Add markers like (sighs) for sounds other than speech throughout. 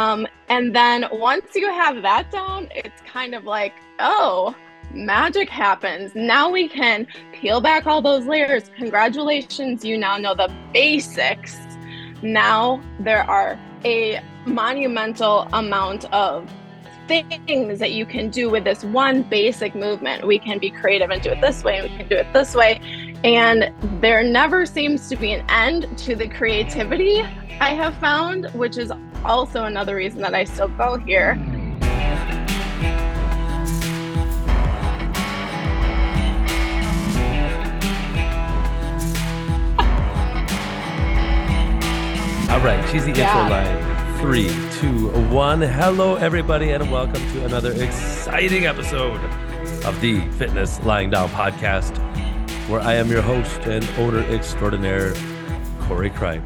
Um, and then once you have that down, it's kind of like, oh, magic happens. Now we can peel back all those layers. Congratulations, you now know the basics. Now there are a monumental amount of things that you can do with this one basic movement. We can be creative and do it this way, and we can do it this way. And there never seems to be an end to the creativity I have found, which is also another reason that I still go here. All right, cheesy intro yeah. line. Three, two, one. Hello, everybody, and welcome to another exciting episode of the Fitness Lying Down podcast, where I am your host and owner extraordinaire, Corey Cripe.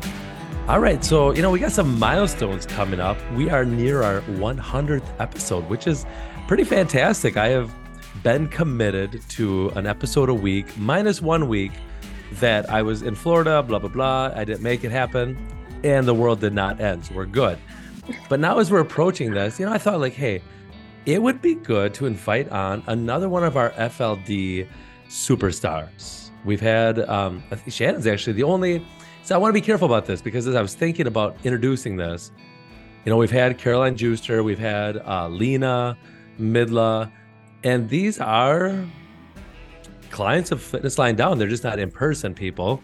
All right, so you know we got some milestones coming up. We are near our 100th episode, which is pretty fantastic. I have been committed to an episode a week, minus one week that I was in Florida, blah blah blah. I didn't make it happen and the world did not end. So we're good. But now, as we're approaching this, you know, I thought like, hey, it would be good to invite on another one of our FLD superstars. We've had um, Shannon's actually the only. So I want to be careful about this because as I was thinking about introducing this, you know, we've had Caroline Juster, we've had uh, Lena Midla, and these are clients of Fitness Lying Down. They're just not in person people.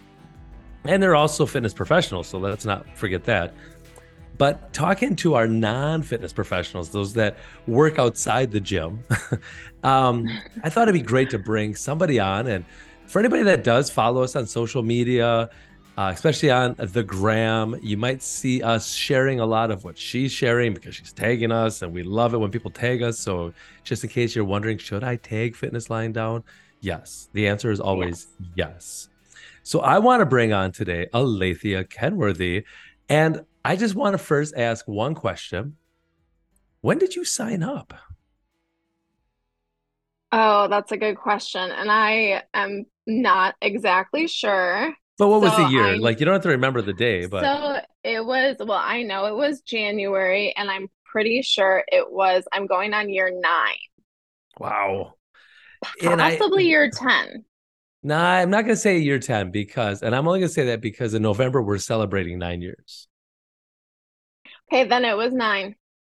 And they're also fitness professionals so let's not forget that. But talking to our non-fitness professionals those that work outside the gym (laughs) um, i thought it'd be great to bring somebody on. And for anybody that does follow us on social media uh, especially on the gram you might see us sharing a lot of what she's sharing because she's tagging us and we love it when people tag us so just in case you're wondering should i tag fitness lying down yes the answer is always yes, yes. So I want to bring on today Alethia Kenworthy. And I just want to first ask one question. When did you sign up? Oh, that's a good question. And I am not exactly sure. But what so was the year? I, like you don't have to remember the day, but so it was well, I know it was January, and I'm pretty sure it was I'm going on year nine. Wow. Possibly I, year 10. Nah, I'm not going to say year 10 because, and I'm only going to say that because in November we're celebrating nine years. Okay, then it was nine.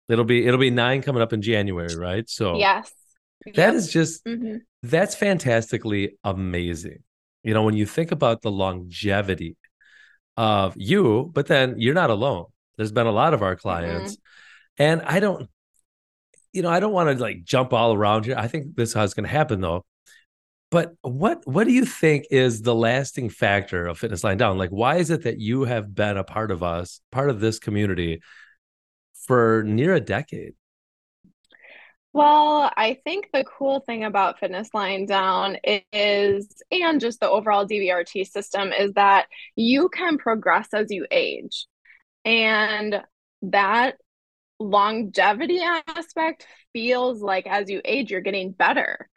It'll be it'll be nine coming up in January, right? So yes, that yep. is just mm-hmm. that's fantastically amazing. You know, when you think about the longevity of you, but then you're not alone. There's been a lot of our clients, mm-hmm. and I don't, you know, I don't want to like jump all around here. I think this is how it's going to happen though. But what what do you think is the lasting factor of Fitness Lying Down? Like, why is it that you have been a part of us, part of this community, for near a decade? Well, I think the cool thing about Fitness Lying Down is, and just the overall DVRT system, is that you can progress as you age. And that longevity aspect feels like as you age, you're getting better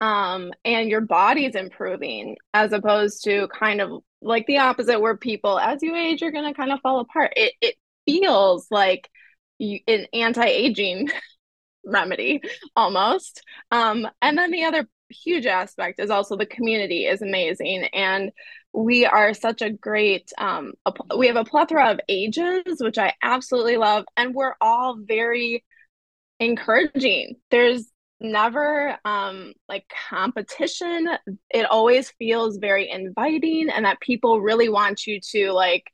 um, and your body's improving as opposed to kind of like the opposite where people as you age you're going to kind of fall apart it, it feels like you, an anti-aging remedy almost. Um, and then the other huge aspect is also the community is amazing. And we are such a great um, a, we have a plethora of ages which i absolutely love. And we're all very encouraging. There's never um like competition. It always feels very inviting and that people really want you to like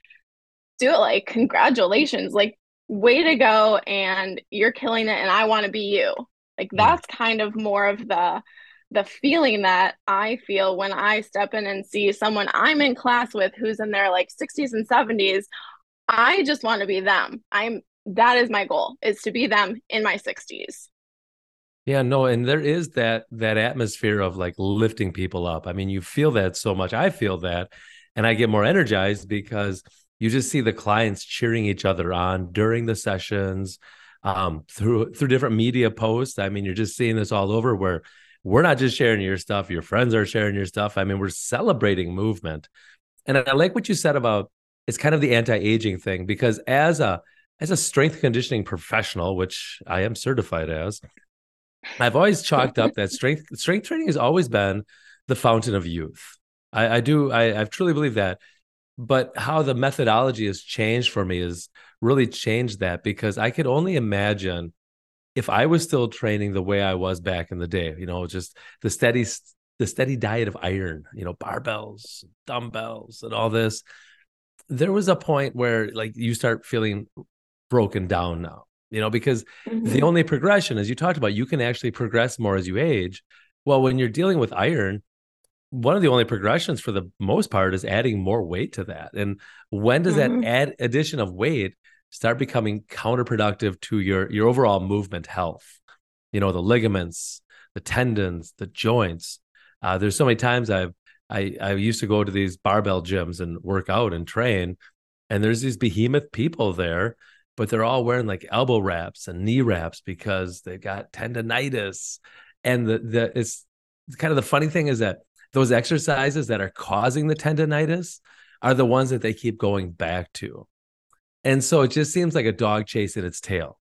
do it like congratulations. Like way to go and you're killing it and i want to be you. Like mm. that's kind of more of the the feeling that i feel when i step in and see someone i'm in class with who's in their like 60s and 70s i just want to be them. I'm that is my goal is to be them in my 60s yeah, no, and there is that that atmosphere of like lifting people up. I mean, you feel that so much. I feel that and I get more energized because you just see the clients cheering each other on during the sessions um through through different media posts. I mean, you're just seeing this all over where we're not just sharing your stuff, your friends are sharing your stuff. I mean, we're celebrating movement. And I like what you said about it's kind of the anti-aging thing because as a as a strength conditioning professional, which I am certified as, I've always chalked up that strength strength training has always been the fountain of youth. I, I do I, I truly believe that. But how the methodology has changed for me is really changed that because I could only imagine if I was still training the way I was back in the day, you know, just the steady the steady diet of iron, you know, barbells, dumbbells, and all this. There was a point where like you start feeling broken down now, you know, because mm-hmm. the only progression, as you talked about, you can actually progress more as you age. Well, when you're dealing with iron, one of the only progressions for the most part is adding more weight to that. And when does mm-hmm. that add addition of weight start becoming counterproductive to your your overall movement health? You know, the ligaments, the tendons, the joints. Uh, there's so many times I've I I used to go to these barbell gyms and work out and train, and there's these behemoth people there, but they're all wearing like elbow wraps and knee wraps because they've got tendonitis. And the the it's kind of the funny thing is that those exercises that are causing the tendonitis are the ones that they keep going back to. And so it just seems like a dog chasing its tail.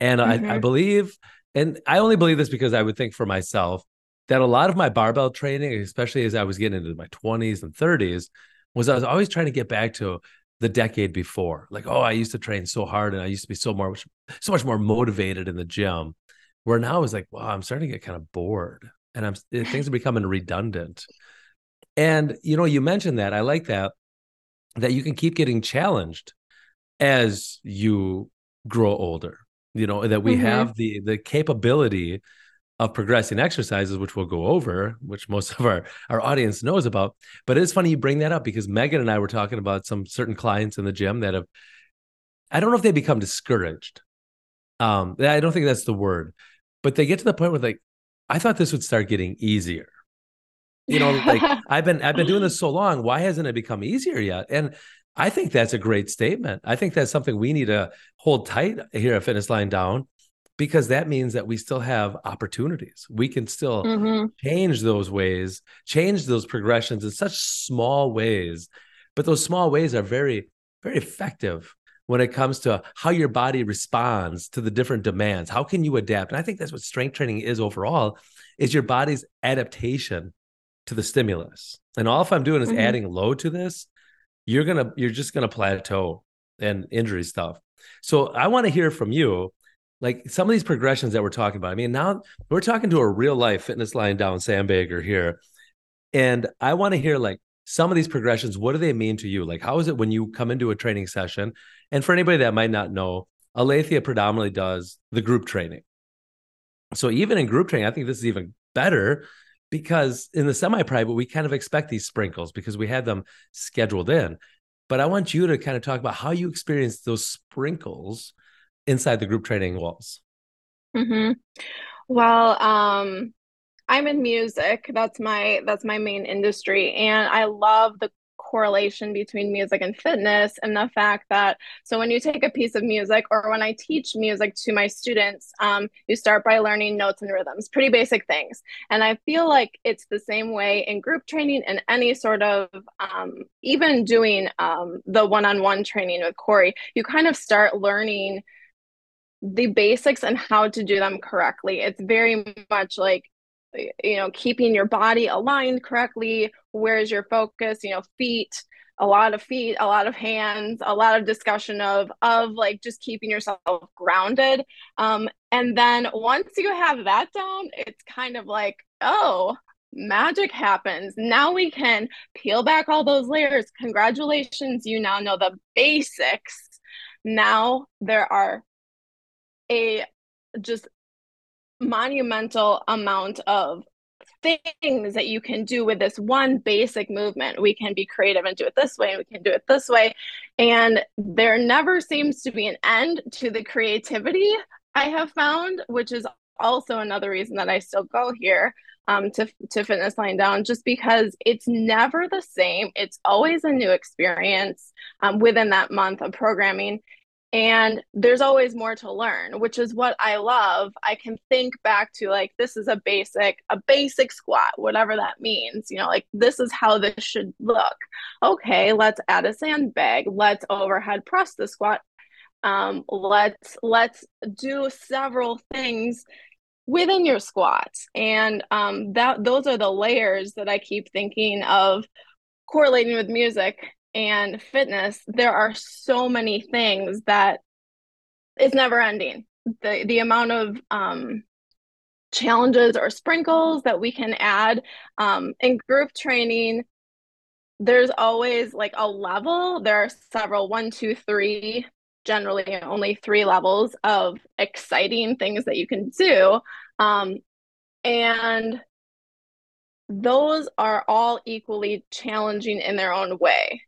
And mm-hmm. I, I mm-hmm. believe, and I only believe this because I would think for myself that a lot of my barbell training, especially as I was getting into my 20s and 30s, was I was always trying to get back to the decade before. Like, oh, I used to train so hard and I used to be so more so much more motivated in the gym. Where now it's like, wow, I'm starting to get kind of bored and I'm eh, things are becoming redundant. And you know, you mentioned that. I like that that you can keep getting challenged as you grow older. You know, that we mm-hmm. have the the capability of progressing exercises, which we'll go over, which most of our, our audience knows about. But it's funny you bring that up because Megan and I were talking about some certain clients in the gym that have, I don't know if they become discouraged. Um, I don't think that's the word, but they get to the point where like, I thought this would start getting easier. You know, like (laughs) I've been I've been doing this so long. Why hasn't it become easier yet? And I think that's a great statement. I think that's something we need to hold tight here at Fitness Lying Down because that means that we still have opportunities. We can still mm-hmm. change those ways, change those progressions in such small ways. But those small ways are very, very effective when it comes to how your body responds to the different demands. How can you adapt? And i think that's what strength training is overall is your body's adaptation to the stimulus. And all if i'm doing is mm-hmm. adding load to this you're gonna you're just gonna plateau and injury stuff. So i want to hear from you like some of these progressions that we're talking about. I mean now we're talking to a real life fitness lying down sam baker here and i want to hear like some of these progressions what do they mean to you? Like how is it when you come into a training session and for anybody that might not know, Alethia predominantly does the group training. So even in group training, I think this is even better because in the semi-private, we kind of expect these sprinkles because we had them scheduled in. But I want you to kind of talk about how you experience those sprinkles inside the group training walls. Mm-hmm. Well, um, I'm in music. That's my that's my main industry, and I love the correlation between music and fitness and the fact that so when you take a piece of music or when i teach music to my students um, you start by learning notes and rhythms pretty basic things. And i feel like it's the same way in group training and any sort of um, even doing um, the one-on-one training with corey you kind of start learning the basics and how to do them correctly. It's very much like you know keeping your body aligned correctly where's your focus you know feet a lot of feet a lot of hands a lot of discussion of of like just keeping yourself grounded. Um and then once you have that down it's kind of like oh magic happens. Now we can peel back all those layers. Congratulations you now know the basics. Now there are a just monumental amount of things that you can do with this one basic movement. We can be creative and do it this way, and we can do it this way. And there never seems to be an end to the creativity I have found, which is also another reason that I still go here um, to, to Fitness Lying Down, just because it's never the same. It's always a new experience um, within that month of programming and there's always more to learn which is what i love. I can think back to like this is a basic a basic squat whatever that means you know like this is how this should look. Okay let's add a sandbag. Let's overhead press the squat. Um, let's let's do several things within your squats, and um, that those are the layers that I keep thinking of correlating with music and fitness. There are so many things that it's never ending. The the amount of um, challenges or sprinkles that we can add um, in group training there's always like a level there are several one two three generally only three levels of exciting things that you can do um, and those are all equally challenging in their own way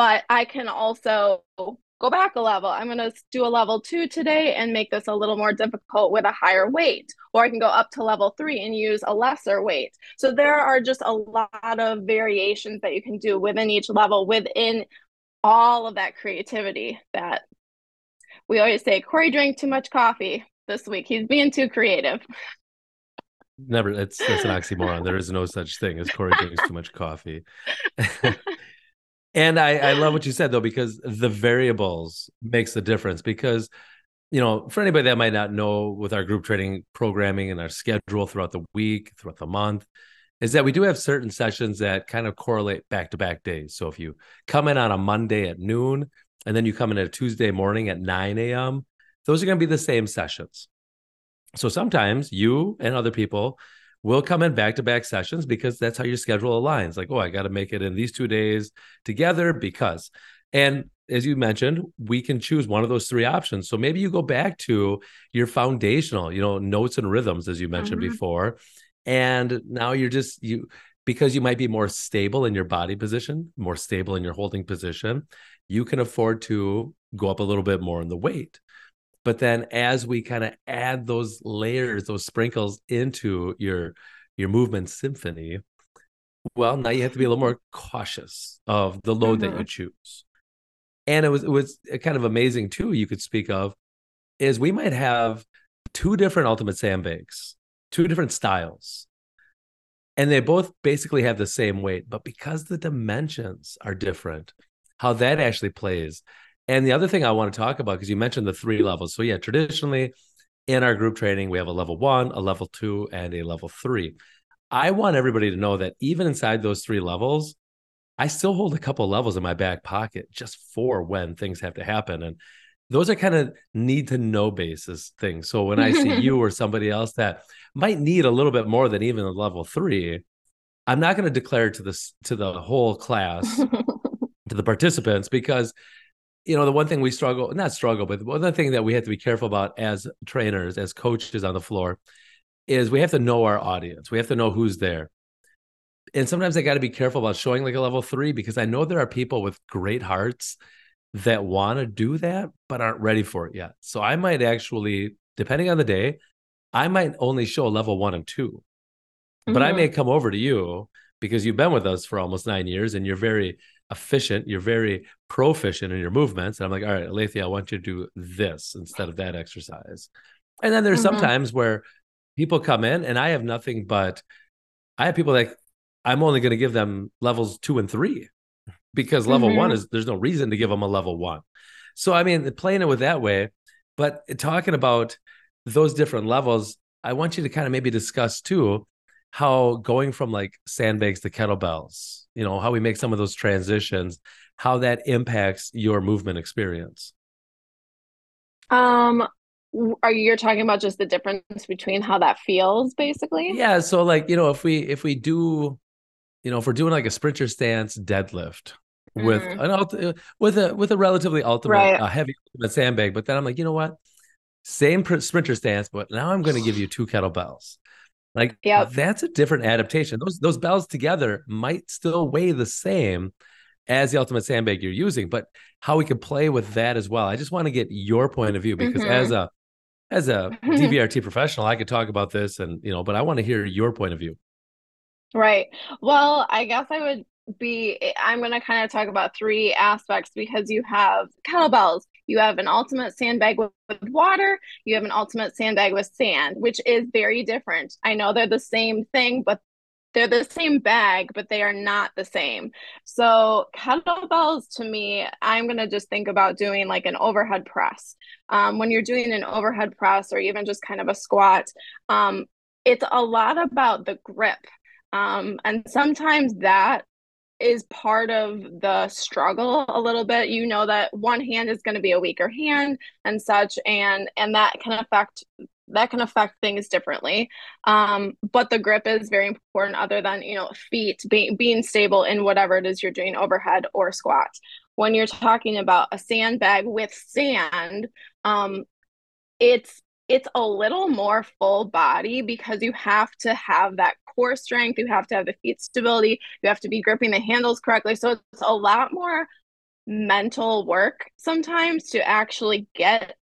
but i can also go back a level. I'm going to do a level two today and make this a little more difficult with a higher weight. Or I can go up to level three and use a lesser weight. So there are just a lot of variations that you can do within each level, within all of that creativity that we always say Corey drank too much coffee this week. He's being too creative. Never, it's that's an oxymoron. There is no such thing as Corey drinks too much coffee. (laughs) And I, I love what (laughs) you said though, because the variables makes the difference. Because, you know, for anybody that might not know with our group training programming and our schedule throughout the week, throughout the month, is that we do have certain sessions that kind of correlate back to back days. So if you come in on a Monday at noon and then you come in at a Tuesday morning at 9 a.m., those are going to be the same sessions. So sometimes you and other people will come in back to back sessions because that's how your schedule aligns. Like, oh, I got to make it in these two days together because. And as you mentioned, we can choose one of those three options. So maybe you go back to your foundational, you know, notes and rhythms, as you mentioned mm-hmm. before. And now you're just, you, because you might be more stable in your body position, more stable in your holding position, you can afford to go up a little bit more in the weight. But then as we kind of add those layers, those sprinkles into your your movement symphony, well, now you have to be a little more cautious of the load mm-hmm. that you choose. And it was it was kind of amazing too. You could speak of is we might have two different ultimate sandbags, two different styles, and they both basically have the same weight, but because the dimensions are different, how that actually plays and the other thing I want to talk about, because you mentioned the three levels. So, yeah, traditionally in our group training, we have a level one, a level two, and a level three. I want everybody to know that even inside those three levels, I still hold a couple levels in my back pocket just for when things have to happen. And those are kind of need to know basis things. So when I see you (laughs) or somebody else that might need a little bit more than even a level three, I'm not going to declare to this to the whole class, (laughs) to the participants, because you know, the one thing we struggle, not struggle, but one other thing that we have to be careful about as trainers, as coaches on the floor, is we have to know our audience. We have to know who's there. And sometimes I got to be careful about showing like a level three because I know there are people with great hearts that want to do that, but aren't ready for it yet. So I might actually, depending on the day, I might only show level one and 2 mm-hmm. but I may mm-hmm. come over to you because you've been with us for almost nine years and you're very efficient, you're very proficient in your movements. And I'm like, all right, Alethia, I want you to do this instead of that exercise. And then there's mm-hmm. sometimes where people come in and I have nothing but I have people like I'm only going to give them levels two and three because level mm-hmm. one is there's no reason to give them a level one. So I mean, playing it with that way, but talking about those different levels, I want you to kind of maybe discuss too how going from like sandbags to kettlebells you know how we make some of those transitions how that impacts your movement experience um are you talking about just the difference between how that feels basically yeah so like you know if we if we do you know if we're doing like a sprinter stance deadlift with mm. an ult- with a with a relatively ultimate right. uh, heavy ultimate sandbag but then i'm like you know what same pr- sprinter stance but now i'm going to give you two kettlebells like yeah, that's a different adaptation. Those those bells together might still weigh the same as the ultimate sandbag you're using, but how we can play with that as well. I just want to get your point of view because mm-hmm. as a as a (laughs) DVRT professional, I could talk about this and you know, but I want to hear your point of view. Right. Well, I guess I would be I'm going to kind of talk about three aspects because you have kettlebells, you have an ultimate sandbag with, water, you have an ultimate sandbag with sand, which is very different. I know they're the same thing, but they're the same bag, but they are not the same. So kettlebells to me, I'm gonna just think about doing like an overhead press. Um, when you're doing an overhead press or even just kind of a squat, um, it's a lot about the grip. Um, and sometimes that is part of the struggle a little bit. You know that one hand is going to be a weaker hand and such and and that can affect that can affect things differently. Um, but the grip is very important other than you know feet being being stable in whatever it is you're doing overhead or squat when you're talking about a sandbag with sand um, it's it's a little more full body because you have to have that core strength, you have to have the feet stability, you have to be gripping the handles correctly. So it's a lot more mental work sometimes to actually get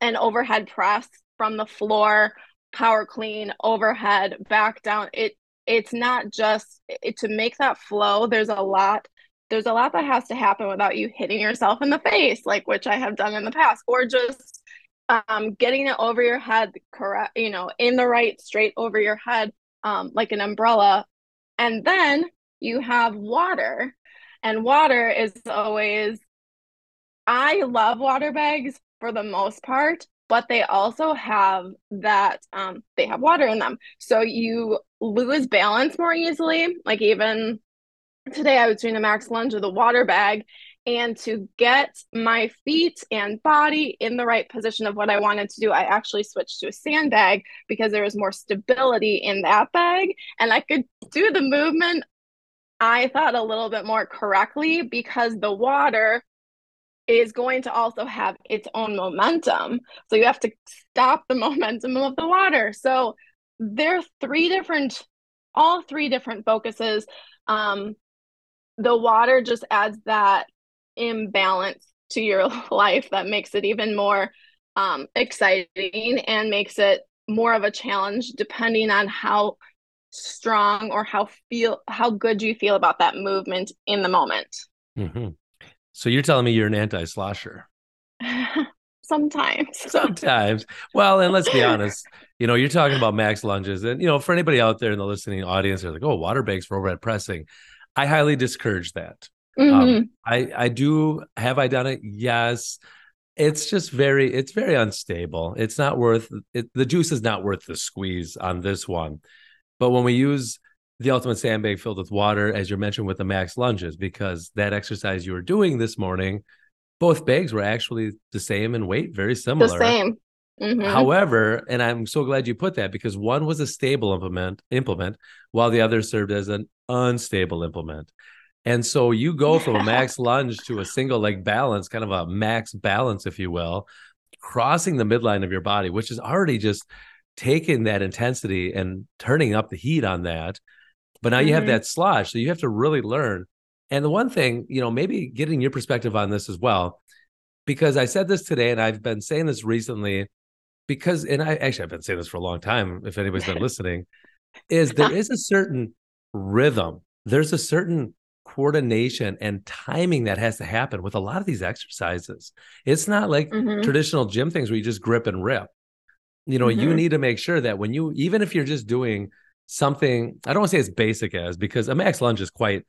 an overhead press from the floor, power clean, overhead, back down. It it's not just it, to make that flow. There's a lot there's a lot that has to happen without you hitting yourself in the face, like which I have done in the past, or just um, getting it over your head correct you know in the right straight over your head um, like an umbrella. And then you have water. And water is always i love water bags for the most part but they also have that um, they have water in them. So you lose balance more easily. Like even today i was doing a max lunge with a water bag and to get my feet and body in the right position of what I wanted to do, I actually switched to a sandbag because there was more stability in that bag and I could do the movement, I thought, a little bit more correctly because the water is going to also have its own momentum. So you have to stop the (laughs) momentum of the water. So there are three different, all three different focuses. Um, the water just adds that imbalance to your (laughs) life that makes it even more um, exciting and makes it more of a challenge depending on how strong or how feel how good you feel about that movement in the moment. Mm-hmm. so you're telling me you're an anti-slosher (laughs) sometimes. (laughs) Sometimes. Well and let's be honest you know you're talking about max lunges and you know for anybody out there in the listening audience they're like oh water bags for overhead pressing. I highly discourage that mm-hmm. Um, I I do have I done it? Yes. It's just very it's very unstable. It's not worth it, the juice is not worth the squeeze on this one. But when we use the ultimate sandbag filled with water, as you mentioned with the max lunges, because that exercise you were doing this morning, both bags were actually the same in weight, very similar. The same. Mm-hmm. However, and I'm so glad you put that because one was a stable implement implement while the other served as an unstable implement. And so you go from a max lunge to a single leg balance, kind of a max balance, if you will, crossing the midline of your body, which is already just taking that intensity and turning up the heat on that. But now mm-hmm. you have mm-hmm. that slosh. So you have to really learn. And the one thing, you know, maybe getting your perspective on this as well, because I said this today and I've been saying this recently because, and I actually I've been saying this for a long time, if anybody's been (laughs) listening, is there is a certain rhythm. There's a certain coordination and timing that has to happen with a lot of these exercises. It's not like mm-hmm. traditional gym things where you just grip and rip. You know, mm-hmm. you need to make sure that when you, even if you're just doing something, I don't want to say as basic as because a max lunge is quite,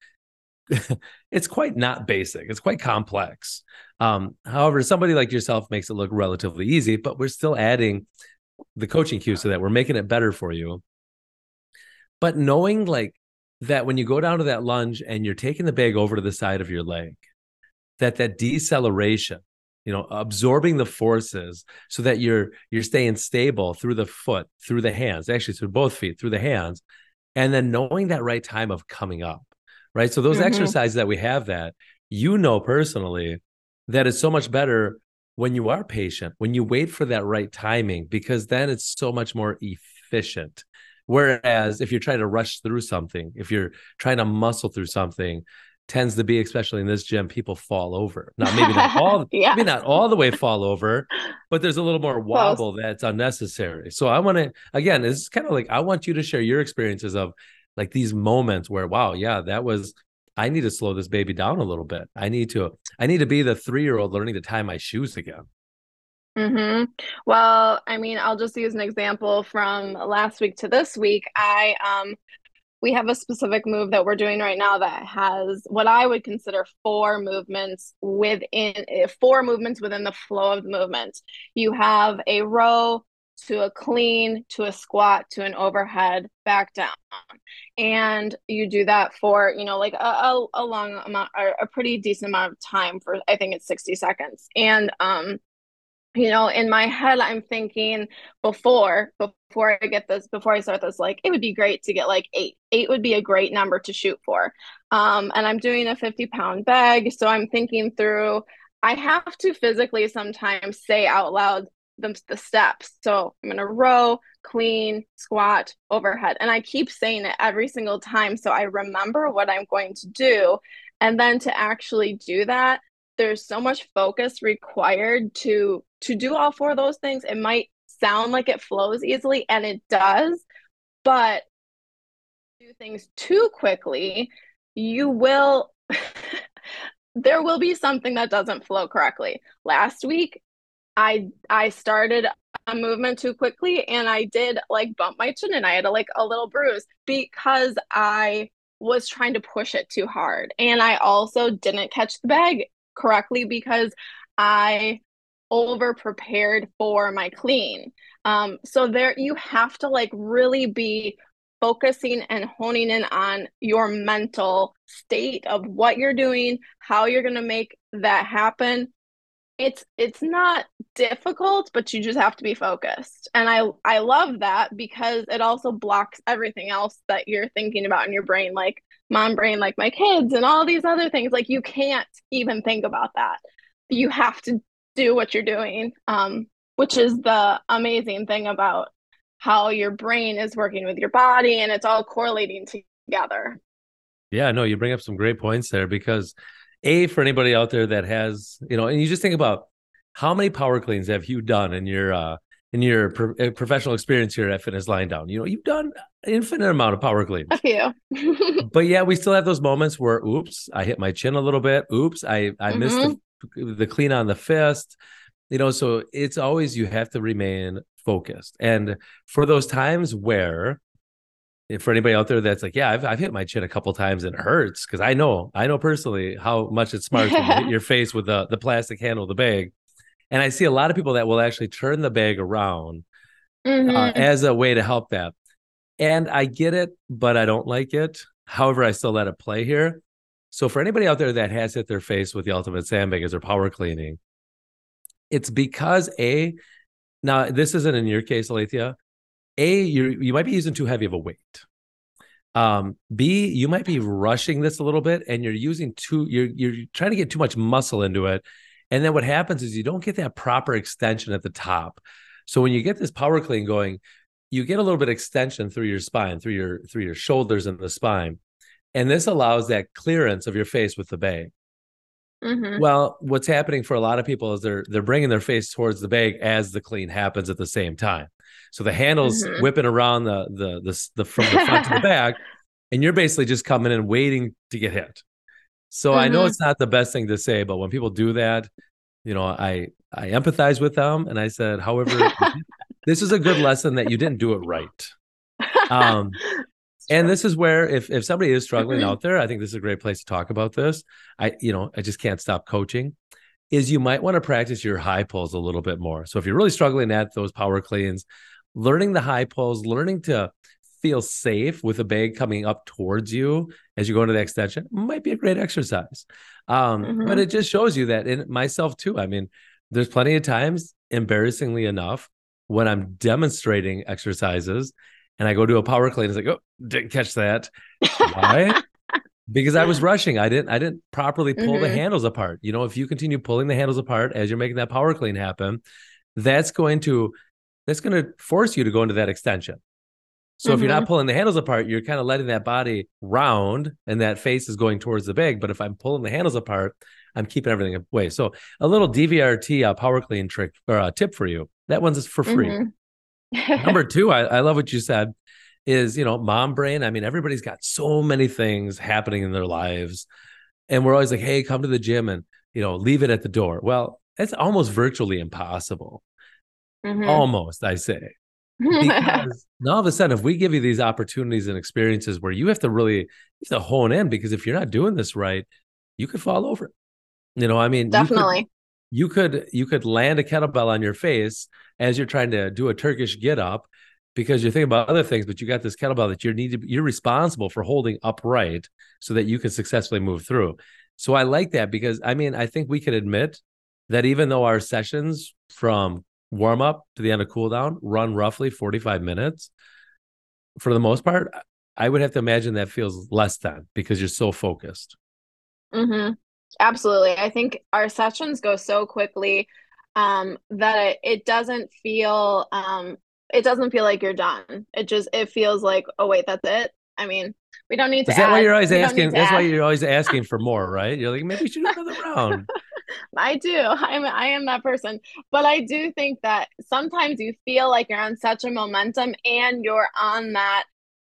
(laughs) it's quite not basic. It's quite complex. Um, however, somebody like yourself makes it look relatively easy, but we're still adding the coaching cues so that we're making it better for you. But knowing like that when you go down to that lunge and you're taking the bag over to the side of your leg, that that deceleration, you know, absorbing the forces so that you're you're staying stable through the foot, through the hands, actually through both feet, through the hands, and then knowing that right time of coming up, right? So those mm-hmm. exercises that we have that you know personally that is so much better when you are patient, when you wait for that right timing, because then it's so much more efficient. Whereas if you're trying to rush through something, if you're trying to muscle through something, tends to be, especially in this gym, people fall over. Now, maybe not (laughs) all, yeah. maybe not all the way fall over, but there's a little more wobble Close. that's unnecessary. So I want to, again, it's kind of like I want you to share your experiences of like these moments where, wow, yeah, that was. I need to slow this baby down a little bit. I need to. I need to be the three year old learning to tie my shoes again. Mm-hmm. Well, I mean, I'll just use an example from last week to this week. I um we have a specific move that we're doing right now that has what I would consider four movements within four movements within the flow of the movement. You have a row to a clean to a squat to an overhead back down and you do that for you know like a, a, a long amount or a pretty decent amount of time for i think it's 60 seconds and um you know in my head i'm thinking before before i get this before i start this like it would be great to get like eight. Eight would be a great number to shoot for. Um and i'm doing a 50 pound bag so i'm thinking through i have to physically sometimes say out loud the, the steps. So i'm going to row clean squat overhead. And i keep saying it every single time so i remember what i'm going to do. And then to actually do that there's so much focus required to to do all four of those things. It might sound like it flows easily and it does but do things too quickly you will (laughs) there will be something that doesn't flow correctly. Last week i i started a movement too quickly and i did like bump my chin and i had a, like a little bruise because i was trying to push it too hard and i also didn't catch the bag correctly because I over prepared for my clean. Um, so there you have to like really be focusing and honing in on your mental state of what you're doing, how you're going to make that happen. It's it's not difficult, but you just have to be focused. And I I love that because it also blocks everything else that you're thinking about in your brain like mom brain like my kids and all these other things like you can't even think about that. You have to do what you're doing um, which is the amazing thing about how your brain is working with your body and it's all correlating together. Yeah no you bring up some great points there because a for anybody out there that has you know and you just think about how many power cleans have you done in your uh in your pro- uh, professional experience here at Fitness Lying Down. You know, you've done an infinite amount of power cleans. A few. but yeah, we still have those moments where, oops, I hit my chin a little bit. Oops, I I mm-hmm. missed the, the clean on the fist. You know, so it's always you have to remain focused. And for those times where for anybody out there that's like, yeah, I've, I've hit my chin a couple times and it hurts because I know, I know personally how much it smarts (laughs) when you hit your face with the, the plastic handle of the bag. And I see a lot of people that will actually turn the bag around uh, mm-hmm. uh, as a way to help that. And I get it, but I don't like it. However, I still let it play here. So for anybody out there that has hit their face with the ultimate sandbag as their power cleaning, it's because a now this isn't in your case, Alethia. A you you might be using too heavy of a weight. Um, B you might be rushing this a little bit, and you're using too you're you're trying to get too much muscle into it, and then what happens is you don't get that proper extension at the top. So when you get this power clean going, you get a little bit extension through your spine, through your through your shoulders and the spine. And this allows that clearance of your face with the bag. Mm-hmm. Well, what's happening for a lot of people is they're they're bringing their face towards the bag as the clean happens at the same time. So the handles mm-hmm. whipping around the the the, the from the front to the (laughs) back, and you're basically just coming in waiting to get hit. So mm-hmm. I know mm-hmm. it's not the best thing to say, but when people do that, you know, I I empathize with them, and I said, however, (laughs) this is a good lesson that you didn't do it right. Um, and this is where if if somebody is struggling mm-hmm. out there, I think this is a great place to talk about this. I you know I just can't stop coaching. Is you might want to practice your high pulls a little bit more. So if you're really struggling at those power cleans, learning the high pulls, learning to feel safe with a bag coming up towards you as you go into the extension might be a great exercise. Um, mm-hmm. But it just shows you that in myself too. I mean, there's plenty of times, embarrassingly enough, when I'm demonstrating exercises and I go to a power clean, it's like, oh, didn't catch that. Why? (laughs) because I was rushing. I didn't I didn't properly pull mm-hmm. the handles apart. You know, if you continue pulling the handles apart as you're making that power clean happen, that's going to that's going to force you to go into that extension. So mm-hmm. if you're not mm-hmm. pulling the handles apart, you're kind of letting that body round and that face is going towards the bag. But if I'm pulling the handles apart, I'm keeping everything away. So a little DVRT uh, power clean trick or a tip for you. That one's for free. Mm-hmm. Number (laughs) two, I, I love what you said is, you know, mom brain. I mean, everybody's got so many things happening in their lives. And we're always like, hey, come to the gym and, you know, leave it at the door. Well, it's almost virtually impossible. Mm-hmm. Almost, I say because (laughs) now all of a sudden, if we give you these opportunities and experiences where you have to really you have to hone in, because if you're not doing this right, you could fall over. You know, I mean, definitely. You could, you could you could land a kettlebell on your face as you're trying to do a Turkish get up because you're thinking about other things, but you got this kettlebell that you need to you're responsible for holding upright so that you can successfully move through. So I like that because I mean, I think we could admit that even though our sessions from warm up to the end of cool down run roughly 45 minutes, for the most part, I would have to imagine that feels less than because you're so focused. Mm-hmm. Absolutely. I think our sessions go so quickly um, that it, it doesn't feel um, it doesn't feel like you're done. It just it feels like oh wait that's it. I mean we don't need to. Is that add, why you're always asking? That's add. why you're always asking for more, right? You're like maybe we should do another round. (laughs) I do. I'm I am that person. But I do think that sometimes you feel like you're on such a momentum and you're on that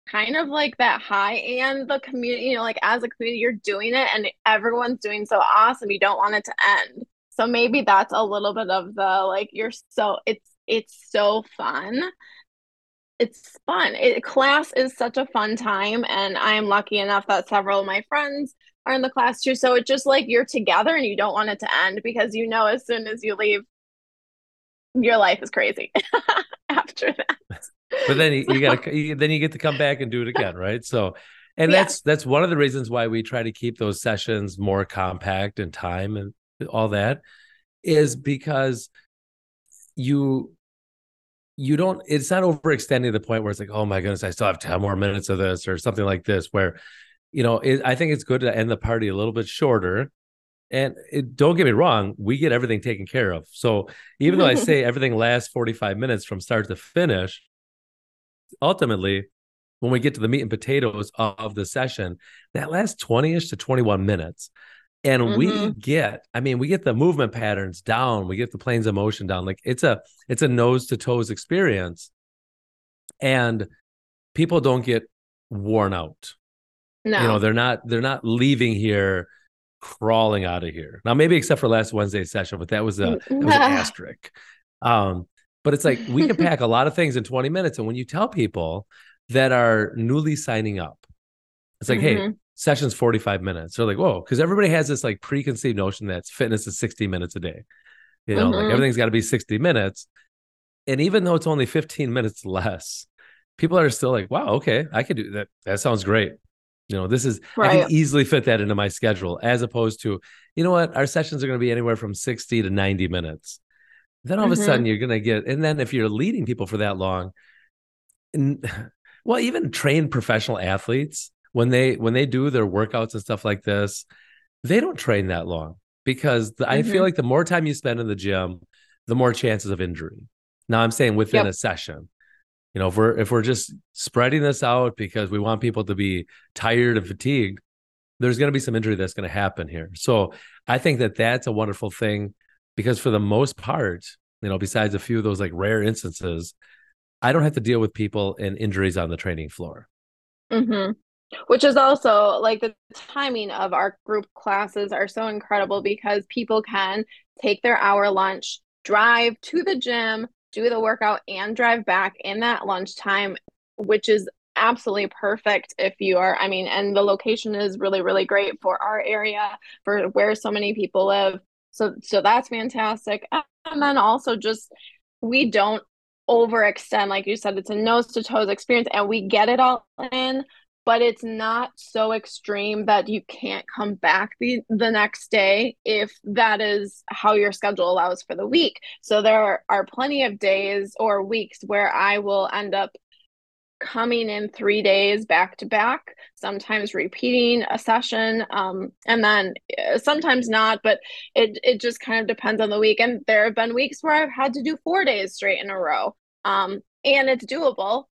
kind of like that high and the community, you know, like as a community, you're doing it and everyone's doing so awesome. You don't want it to end. So maybe that's a little bit of the like you're so it's it's so fun. It's fun. It, class is such a fun time and I'm lucky enough that several of my friends are in the class too. So it's just like you're together and you don't want it to end because you know as soon as you leave your life is crazy (laughs) after that but then you, you got to then you get to come back and do it again, right? So, and yeah. that's that's one of the reasons why we try to keep those sessions more compact in time and all that is because you you don't it's not overextending to the point where it's like oh my goodness i still have 10 more minutes of this or something like this where you know it, i think it's good to end the party a little bit shorter and it, don't get me wrong we get everything taken care of so even though i (laughs) say everything lasts 45 minutes from start to finish ultimately, when we get to the meat and potatoes of the session, that last 20 ish to 21 minutes. And mm-hmm. we get, I mean, we get the movement patterns down, we get the planes of motion down. Like it's a it's a nose to toes experience. And people don't get worn out. No. You know, they're not they're not leaving here crawling out of here. Now, maybe except for last Wednesday session, but that was a that was an (laughs) asterisk. Um, but it's like we can (laughs) pack a lot of things in 20 minutes. And when you tell people that are newly signing up, it's like, mm-hmm. hey, session's 45 minutes. They're like, whoa, because everybody has this like preconceived notion that fitness is 60 minutes a day. You know, mm-hmm. like everything's got to be 60 minutes. And even though it's only 15 minutes less, people are still like, wow, okay, I could do that. That sounds great. You know, this is, right. I can easily fit that into my schedule as opposed to, you know what, our sessions are going to be anywhere from 60 to 90 minutes then all mm-hmm. of a sudden mm-hmm. you're going to get and then if you're leading people for that long and (sighs) well even trained professional athletes when they when they do their workouts and stuff like this they don't train that long because the, mm-hmm. i feel mm-hmm. like the more time you spend in the gym the more chances of injury now i'm saying within yep. a session you know if we're if we're just spreading this out because we want people to be tired and fatigued there's going to be some injury that's going to happen here so i think that that's a wonderful thing because for the most part, you know, besides a few of those like rare instances, I don't have to deal with people and injuries on the training floor. Mm-hmm. Which is also like the timing of our group classes are so incredible because people can take their hour lunch, drive to the gym, do the workout, and drive back in that lunchtime, which is absolutely perfect if you are i mean and the location is really really great for our area for where so many people live so so that's fantastic. And then also just we don't overextend like you said it's a nose to toes experience and we get it all in but it's not so extreme that you can't come back the, the next day if that is how your schedule allows for the week. So there are, plenty of days or weeks where I will end up coming in three days back to back, sometimes repeating a session, um, and then uh, sometimes not, but it, it just kind of depends on the week. And there have been weeks where I've had to do four days straight in a row. Um, and it's doable.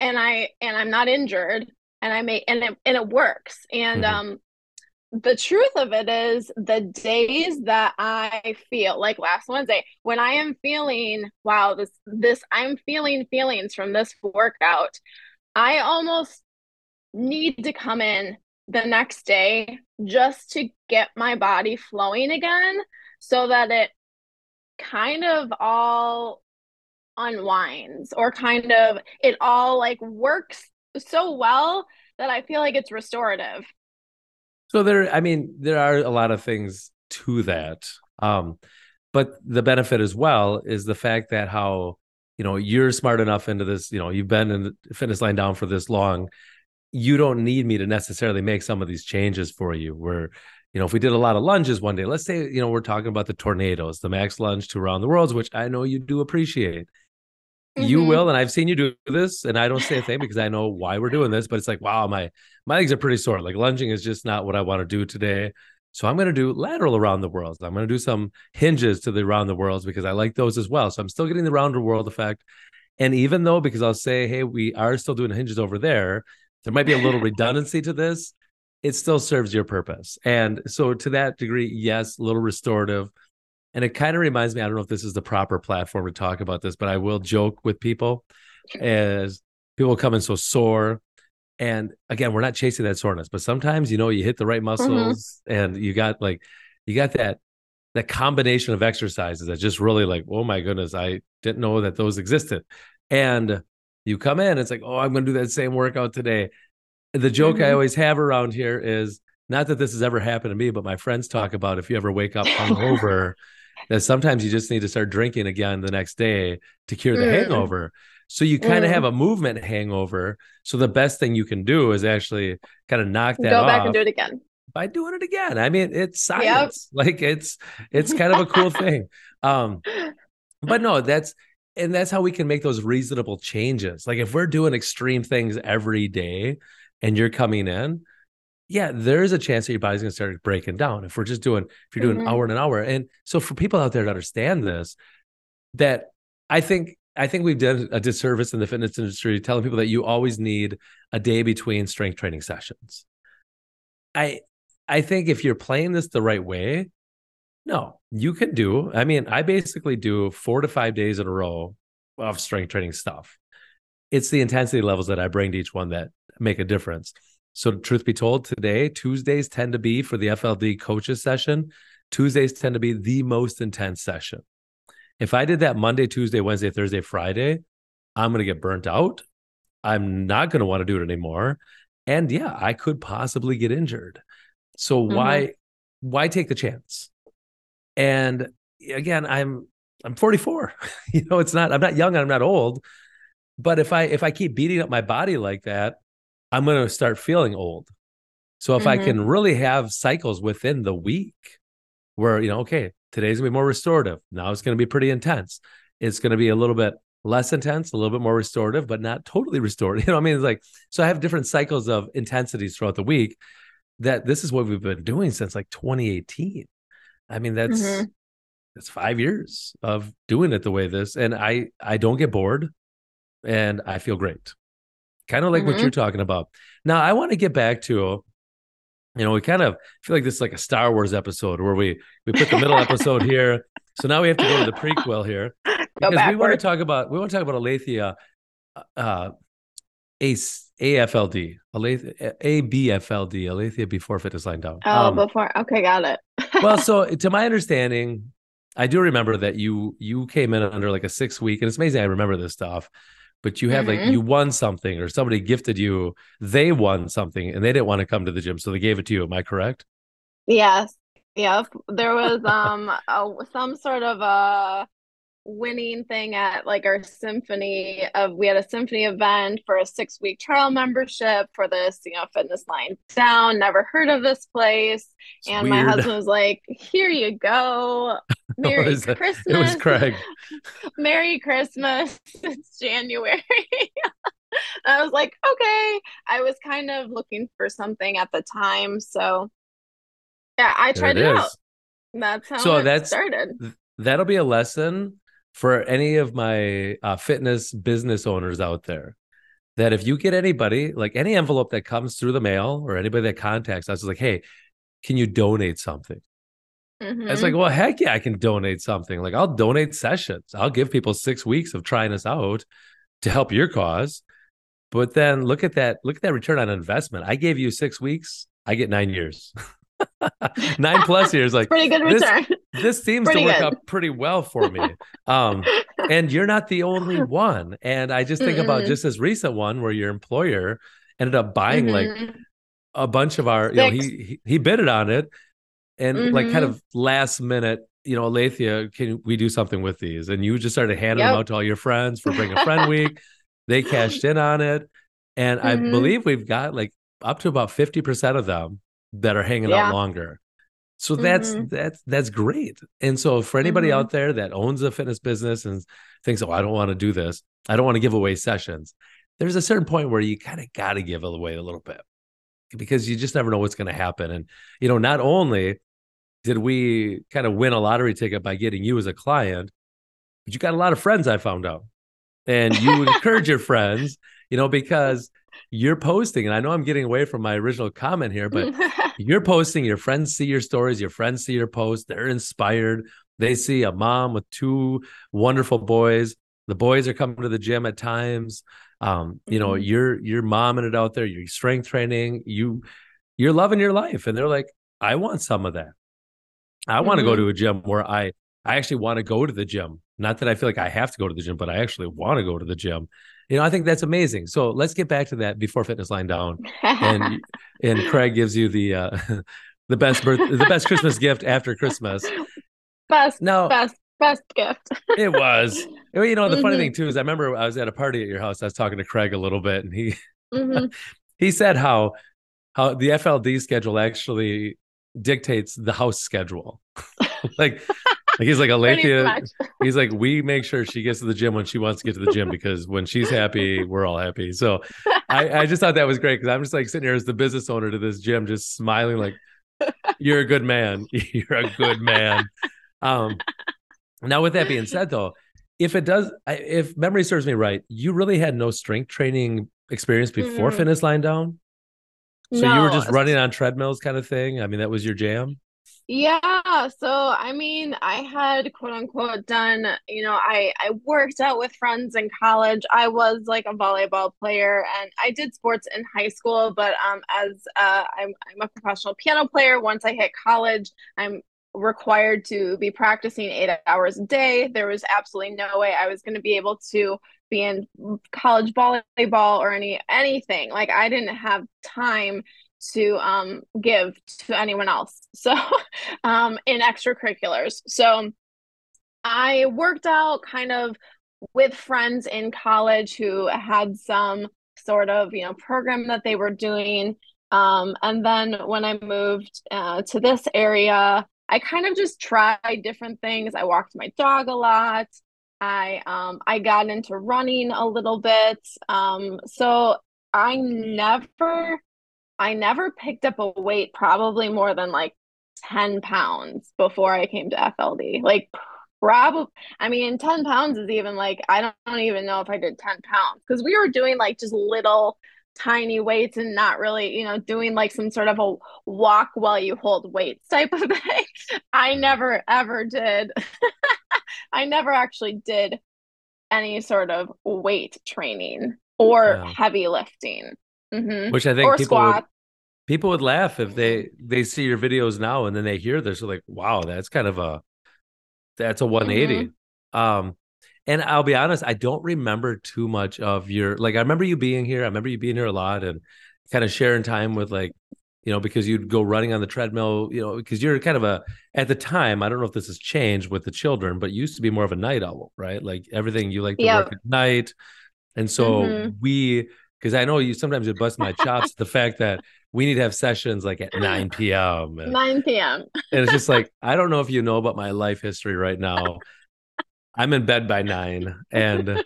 And I and I'm not injured and I make and it and it works. And mm-hmm. um the truth of it is the days that I feel like last Wednesday when I am feeling wow this this I'm feeling feelings from this workout I almost need to come in the next day just to get my body flowing again so that it kind of all unwinds or kind of it all like works so well that I feel like it's restorative. So there, I mean, there are a lot of things to that. Um, but the benefit as well is the fact that how you know you're smart enough into this you know you've been in the fitness lying down for this long you don't need me to necessarily make some of these changes for you where you know if we did a lot of lunges one day let's say you know we're talking about the tornadoes the max lunge to around the worlds which i know you do appreciate mm-hmm. you will and i've seen you do this and i don't say a thing because i know why we're doing this but it's like wow my my legs are pretty sore like lunging is just not what i want to do today so I'm going to do lateral around the world. I'm going to do some hinges to the around the worlds because I like those as well. So I'm still getting the round the world effect. And even though, because I'll say, hey, we are still doing hinges over there, there might be a little (laughs) redundancy to this. It still serves your purpose. And so to that degree, yes, a little restorative. And it kind of reminds me, I don't know if this is the proper platform to talk about this, but I will joke with people as people come in so sore and again, we're not chasing that soreness, but sometimes you know you hit the right mm-hmm. muscles mm-hmm. and you got like you got that that combination of exercises that just really like, oh my goodness, I didn't know that those existed. And you come in, it's like, oh, I'm gonna do that same workout today. The joke mm-hmm. I always have around here is not that this has ever happened to me, but my friends talk about if you ever wake up (laughs) hungover, that sometimes you just need to start drinking again the next day to cure the mm. hangover. So you kind of mm. have a movement hangover. So the best thing you can do is actually kind of knock that Go back and do it again. By doing it again. I mean, it's science. Yep. (laughs) Like it's it's kind of a cool thing. Um, but no, that's and that's how we can make those reasonable changes. Like if we're doing extreme things every day and you're coming in, yeah, there's a chance that your body's gonna start breaking down. If we're just doing, if you're doing mm-hmm. hour and an hour. And so for people out there to understand this, that I think I think we've done a disservice in the fitness industry telling people that you always need a day between strength training sessions. I I think if you're playing this the right way, no, you can do. I mean, I basically do 4 to 5 days in a row of strength training stuff. It's the intensity levels that I bring to each one that make a difference. So truth be told, today Tuesdays tend to be for the FLD coaches session, Tuesdays tend to be the most intense session. If I did that Monday, Tuesday, Wednesday, Thursday, Friday, I'm going to get burnt out. I'm not going to want to do it anymore. And yeah, I could possibly get injured. So mm-hmm. why why take the chance? And again, I'm I'm 44. (laughs) you know, it's not I'm not young, and I'm not old. But if I if I keep beating up my body like that, I'm going to start feeling old. So if mm-hmm. I can really have cycles within the week where, you know, okay, Today's gonna be more restorative. Now it's gonna be pretty intense. It's gonna be a little bit less intense, a little bit more restorative, but not totally (laughs) restorative. You know, I mean, it's like so. I have different cycles of intensities throughout the week. That this is what we've been doing since like 2018. I mean, that's mm-hmm. that's five years of doing it the way this, and I I don't get bored, and I feel great. Kind of like mm-hmm. what you're talking about. Now, I want to get back to you know, we kind of feel like this is like a Star Wars episode where we we put the middle (laughs) episode here. So now we have to go to the prequel here because we want to talk about we want to talk about Alethia, uh, a AFLD, Alethia, ABFLD, Alethia before fitness lying down. Oh, um, before okay, got it. well, (laughs) so to my understanding, I do remember that you you came in under like a six week, and it's amazing I remember this stuff but you have mm-hmm. like you won something or somebody gifted you they won something and they didn't want to come to the gym so they gave it to you. Am i correct? Yes. Yeah there was um a, some sort of a winning thing at like our symphony of we had a symphony event for a six week trial membership for this you know fitness lying down never heard of this place. It's and weird. my husband was like here you go. (laughs) Uh, (laughs) Merry christmas it was craig. Merry christmas. It's january. (laughs) I was like okay. I was kind of looking for something at the time. So yeah i tried it, it out. that's how so that's started. that'll be a lesson for any of my uh, fitness business owners out there that if you get anybody like any envelope that comes through the mail or anybody that contacts us is like hey can you donate something? Mm-hmm. it's like well heck yeah i can donate something. Like i'll donate sessions. I'll give people six weeks of trying us out to help your cause. But then look at that look at that return on investment. I gave you six weeks i get nine years (laughs) (laughs) nine plus years like pretty good return this, this seems pretty to work good. out pretty well for me um and you're not the only (laughs) one. And I just think mm about just this recent one where your employer ended up buying mm-hmm. like a bunch of our, Six. you know, he, he bid it on it and mm-hmm. like kind mm-hmm. of last minute you know, Alethia, can we do something with these? And you just started handing yep. them out to all your friends for Bring a Friend (laughs) Week. They cashed in on it. And mm-hmm. I believe we've got like up to about 50% of them that are hanging yeah. out longer. So that's mm-hmm. that's that's great. And so for anybody mm-hmm. out there that owns a fitness business and thinks, oh, I don't want to do this, I don't want to give away sessions. There's a certain point where you kind of got to give away a little bit because you just never know what's going to happen. And you know, not only did we kind of win a lottery ticket by getting you as a client, but you got a lot of friends. I found out, and you encourage your (laughs) friends, you know, because you're posting, and I know I'm getting away from my original comment here, but (laughs) you're posting, your friends see your stories, your friends see your posts, they're inspired. They see a mom with two wonderful boys. The boys are coming to the gym at times. Um, you know, mm-hmm. you're you're momming it out there, you're strength training, you you're loving your life. And they're like, I want some of that. I want to mm-hmm. go to a gym where I I actually want to go to the gym. Not that I feel like I have to go to the gym, but I actually want to go to the gym you know, I think that's amazing. So let's get back to that before fitness lying down, and (laughs) and Craig gives you the uh, (laughs) the best birth, the best Christmas (laughs) gift after Christmas. Best, no, best, best gift. it was. You know, the mm-hmm. funny thing too is I remember I was at a party at your house. I was talking to Craig a little bit, and he mm-hmm. he said how how the FLD schedule actually dictates the house schedule. like like he's like Alethia. (laughs) he's like, we make sure she gets to the gym when she wants to get to the gym because when she's happy, we're all happy. So I, I just thought that was great because I'm just like sitting here as the business owner to this gym, just smiling like, you're a good man. (laughs) You're a good man. Um, now with that being said, though, if it does, if memory serves me right, you really had no strength training experience before mm-hmm. fitness lying down. So no. you were just running on treadmills, kind of thing. I mean, that was your jam. Yeah, so I mean, I had quote unquote done, you know, I I worked out with friends in college. I was like a volleyball player and I did sports in high school, but um as uh I'm I'm a professional piano player, once I hit college, I'm required to be practicing 8 hours a day. There was absolutely no way I was going to be able to be in college volleyball or any anything. Like I didn't have time to um, give to anyone else. (laughs) So, um, in extracurriculars. So, I worked out kind of with friends in college who had some sort of you know program that they were doing. Um, and then when I moved uh, to this area, I kind of just tried different things. I walked my dog a lot. I um, I got into running a little bit. Um, so I never I never picked up a weight probably more than like 10 pounds before I came to FLD. Like, probably, I mean, 10 pounds is even like, I don't, I don't even know if I did 10 pounds because we were doing like just little tiny weights and not really, you know, doing like some sort of a walk while you hold weights type of (laughs) thing. I never ever did. (laughs) I never actually did any sort of weight training or yeah. heavy lifting. Mm-hmm. Which I think or people would, people would laugh if they they see your videos now and then they hear this. They're like, wow, that's kind of a that's a 180. Mm-hmm. Um, and I'll be honest, I don't remember too much of your like. I remember you being here. I remember you being here a lot and kind of sharing time with like you know, because you'd go running on the treadmill, you know, because you're kind of a at the time, I don't know if this has changed with the children, but used to be more of a night owl, right? Like everything you like to yep. work at night. And so mm-hmm. we because I know you sometimes it bust my chops the fact that we need to have sessions like at 9 (laughs) p.m. And, 9 p.m. and it's just like, I don't know if you know about my life history right now. I'm in bed by nine, and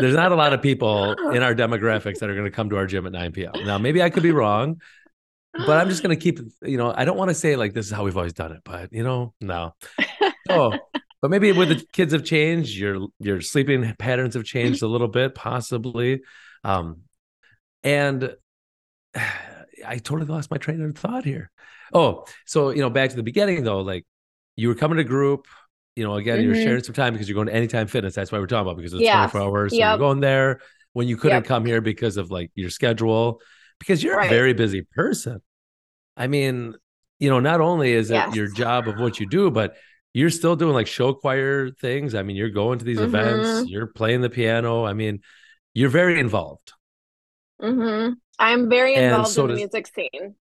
there's not a lot of people in our demographics that are going to come to our gym at 9 p.m. Now, maybe I could be wrong, but I'm just going to keep, you know, I don't want to say like this is how we've always done it, but you know, no. Oh, but maybe with the kids have changed, your your sleeping patterns have changed a little bit, possibly. Um, and (sighs) I totally lost my train of thought here. Oh, so you know, back to the beginning though, like you were coming to group, you know, again, mm-hmm. you're sharing some time because you're going to Anytime Fitness. That's why we're talking about because it's yes. 24 hours. So yep. you're going there when you couldn't yep. come here because of like your schedule, because you're right. a very busy person. I mean, you know, not only is yes. it your job of what you do, but you're still doing like show choir things. I mean, you're going to these mm-hmm. events, you're playing the piano. I mean, you're very involved. Mm-hmm. I'm very involved so in the music scene.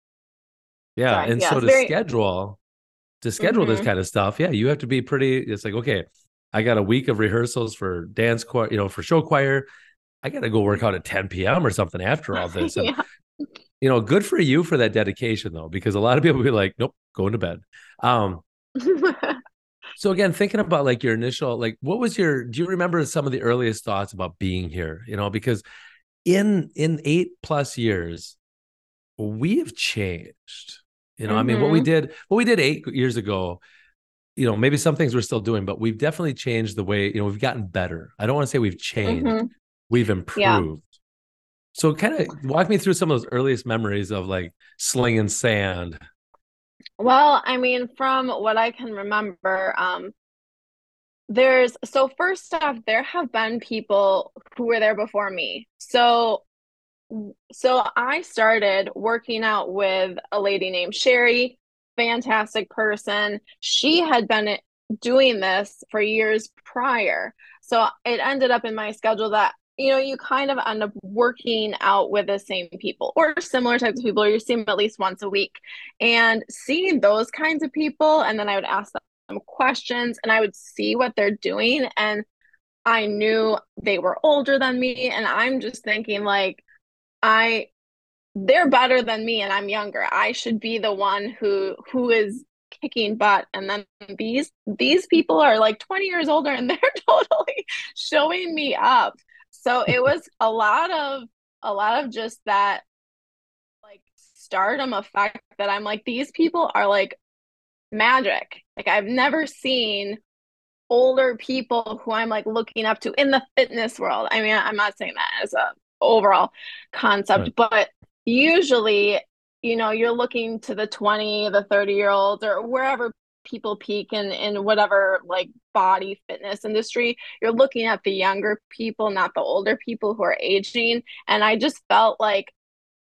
Yeah. Sorry. And so to very... schedule, to schedule mm-hmm. this kind of stuff, yeah, you have to be pretty. It's like, okay, I got a week of rehearsals for dance choir, you know, for show choir. I got to go work out at 10 p.m. or something after all this. (laughs) And, yeah. You know, good for you for that dedication though, because a lot of people be like, nope, going to bed. Um, (laughs) so again, thinking about like your initial, like, what was your? Do you remember some of the earliest thoughts about being here? You know, because in in eight plus years, we have changed. You know, mm-hmm. I mean, what we mm-hmm. did, what we did eight years ago, you know, maybe some things we're still doing, but we've definitely changed the way, you know, we've gotten better. I don't want to say we've changed, mm-hmm. we've improved. Yeah. So kind of walk me through some of those earliest memories of like slinging sand. Well, I mean, from what I can remember, um, there's so first off, there have been people who were there before me. So so I started working out with a lady named Sherry, fantastic person. She had been doing this for years prior. So it ended up in my schedule that you know you kind of end up working out with the same people or similar types of people or you see them at least once a week and seeing those kinds of people and then i would ask them questions and i would see what they're doing and i knew they were older than me and i'm just thinking like I they're better than me and I'm younger. I should be the one who who is kicking butt and then these these people are like 20 years older and (laughs) they're totally showing me up. So it was a lot of a lot of just that like stardom effect that I'm like these people are like magic. Like I've never seen older people who I'm like looking up to in the fitness world. I mean, I'm not saying that as a overall concept right. but usually you know you're looking to the 20 the 30 year olds or wherever people peak in in whatever like body fitness industry you're looking at the younger people not the older people who are aging and i just felt like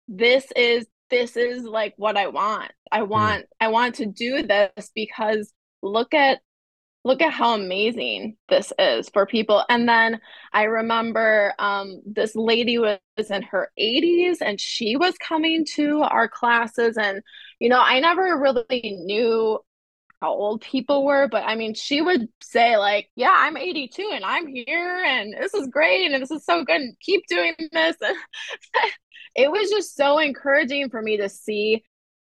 this is this is like what i want i mm. want mm. i want to do this because look at look at how amazing this is for people. And then I remember um, this lady was in her 80s and she was coming to our classes. And, you know, I never really knew how old people were, but I mean, she would say, like, yeah, I'm 82 and I'm here and this is great and this is so good and keep doing this. (laughs) It was just so encouraging for me to see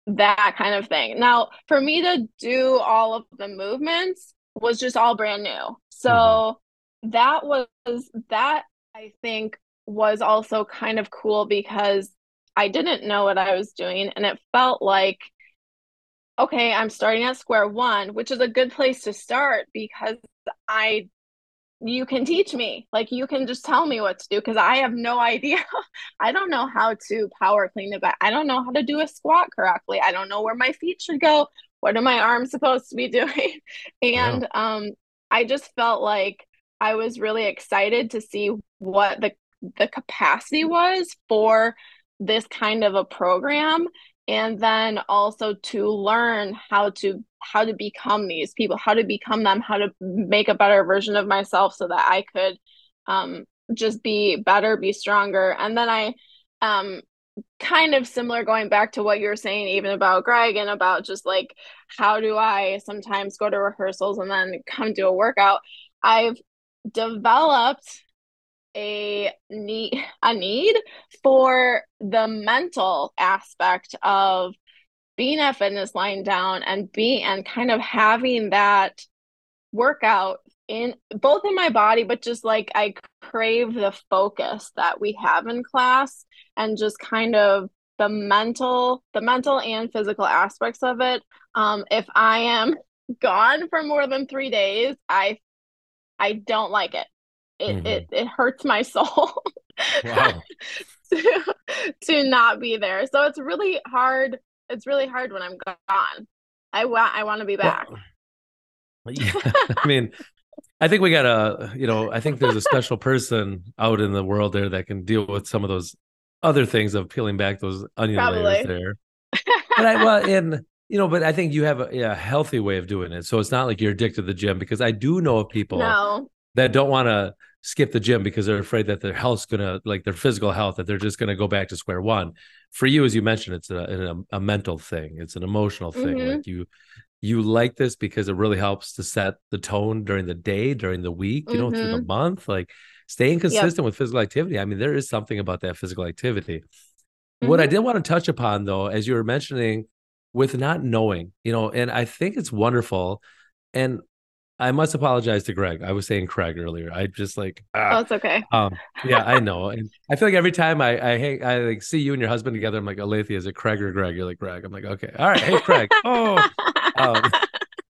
that kind of thing. Now, for me to do all of the movements, was just all brand new. So mm-hmm. that was that I think was also kind of cool because I didn't know what I was doing and it felt like okay, I'm starting at square one, which is a good place to start because I you can teach me. Like you can just tell me what to do because I have no (laughs) idea. I don't know how to power clean the back. I don't know how to do a squat correctly. I don't know where my feet should go what are my arms supposed to be (laughs) doing and um i just felt like i was really excited to see what the the capacity was for this kind of a program and then also to learn how to how to become these people how to become them how to make a better version of myself so that i could um just be better be stronger. And then i um kind of similar going back to what you were saying even about greg and about just like how do i sometimes go to rehearsals and then come to a workout. I've developed a need a need for the mental aspect of being at fitness lying down and being and kind of having that workout in both in my body but just like i crave the focus that we have in class and just kind of the mental the mental and physical aspects of it. Um if i am (laughs) gone for more than 3 days i i don't like it it mm-hmm. it, it hurts my (laughs) soul wow. (laughs) to, to not be there so it's really hard it's really hard when i'm gone i want i want to be back well, yeah. (laughs) i mean I think we got a, you know, I think there's a special person out in the world there that can deal with some of those other things of peeling back those onion Probably. layers there. but I, well, and you know, but I think you have a, a, healthy way of doing it. So it's not like you're addicted to the gym because I do know of people no. That don't want to skip the gym because they're afraid that their health's gonna like their physical health that they're just gonna go back to square one. For you, as you mentioned, it's a a, a mental thing. It's an emotional thing. Mm-hmm. Like you you like this because it really helps to set the tone during the day, during the week, you mm-hmm. know, through the mm-hmm. month. Like staying consistent yep. with physical activity. I mean, there is something about that physical activity. Mm-hmm. What I mm-hmm. did want to touch upon though, as you were mentioning with not knowing, you know, and I think it's wonderful. And I must apologize to Greg. I was saying Craig earlier. I just like ah. oh, it's okay. Um, yeah, I know, and I feel like every time I I hang, I like see you and your husband together, I'm like, Alethia, is it Craig or Greg? You're like Greg. I'm like, okay, all right, hey Craig. (laughs) oh, um,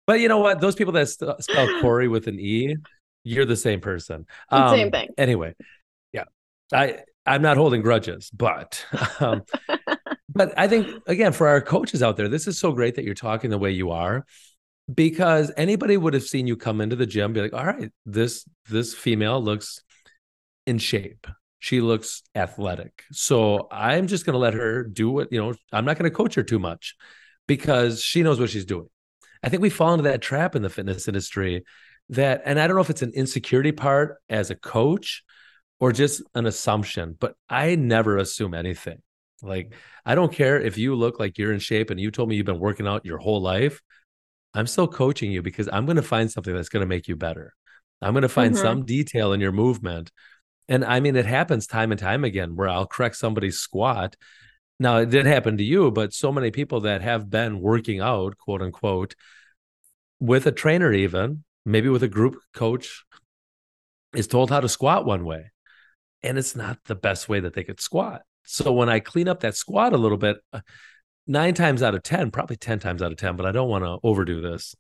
but you know what? Those people that st- spell Corey with an e, you're the same person. Um, same thing. Anyway, yeah, I I'm not holding grudges, but (laughs) um, (laughs) but I think again for our coaches out there, this is so great that you're talking the way you are because anybody would have seen you come into the gym be like all right this this female looks in shape. She looks athletic. So i'm just going to let her do what you know i'm not going to coach her too much because she knows what she's doing. I think we fall into that trap in the fitness industry that and i don't know if it's an insecurity part as a coach or just an assumption but i never assume anything. Like i don't care if you look like you're in shape and you told me you've been working out your whole life I'm still coaching you because I'm going to find something that's going to make you better. I'm going to find mm-hmm. some detail in your movement. And I mean, it happens time and time again where I'll correct somebody's squat. Now, it did happen to you, but so many people that have been working out, quote unquote, with a trainer, even maybe with a group coach, is told how to squat one way. And it's not the best way that they could squat. So when I clean up that squat a little bit, uh, nine times out of 10, probably 10 times out of 10, but I don't want to overdo this.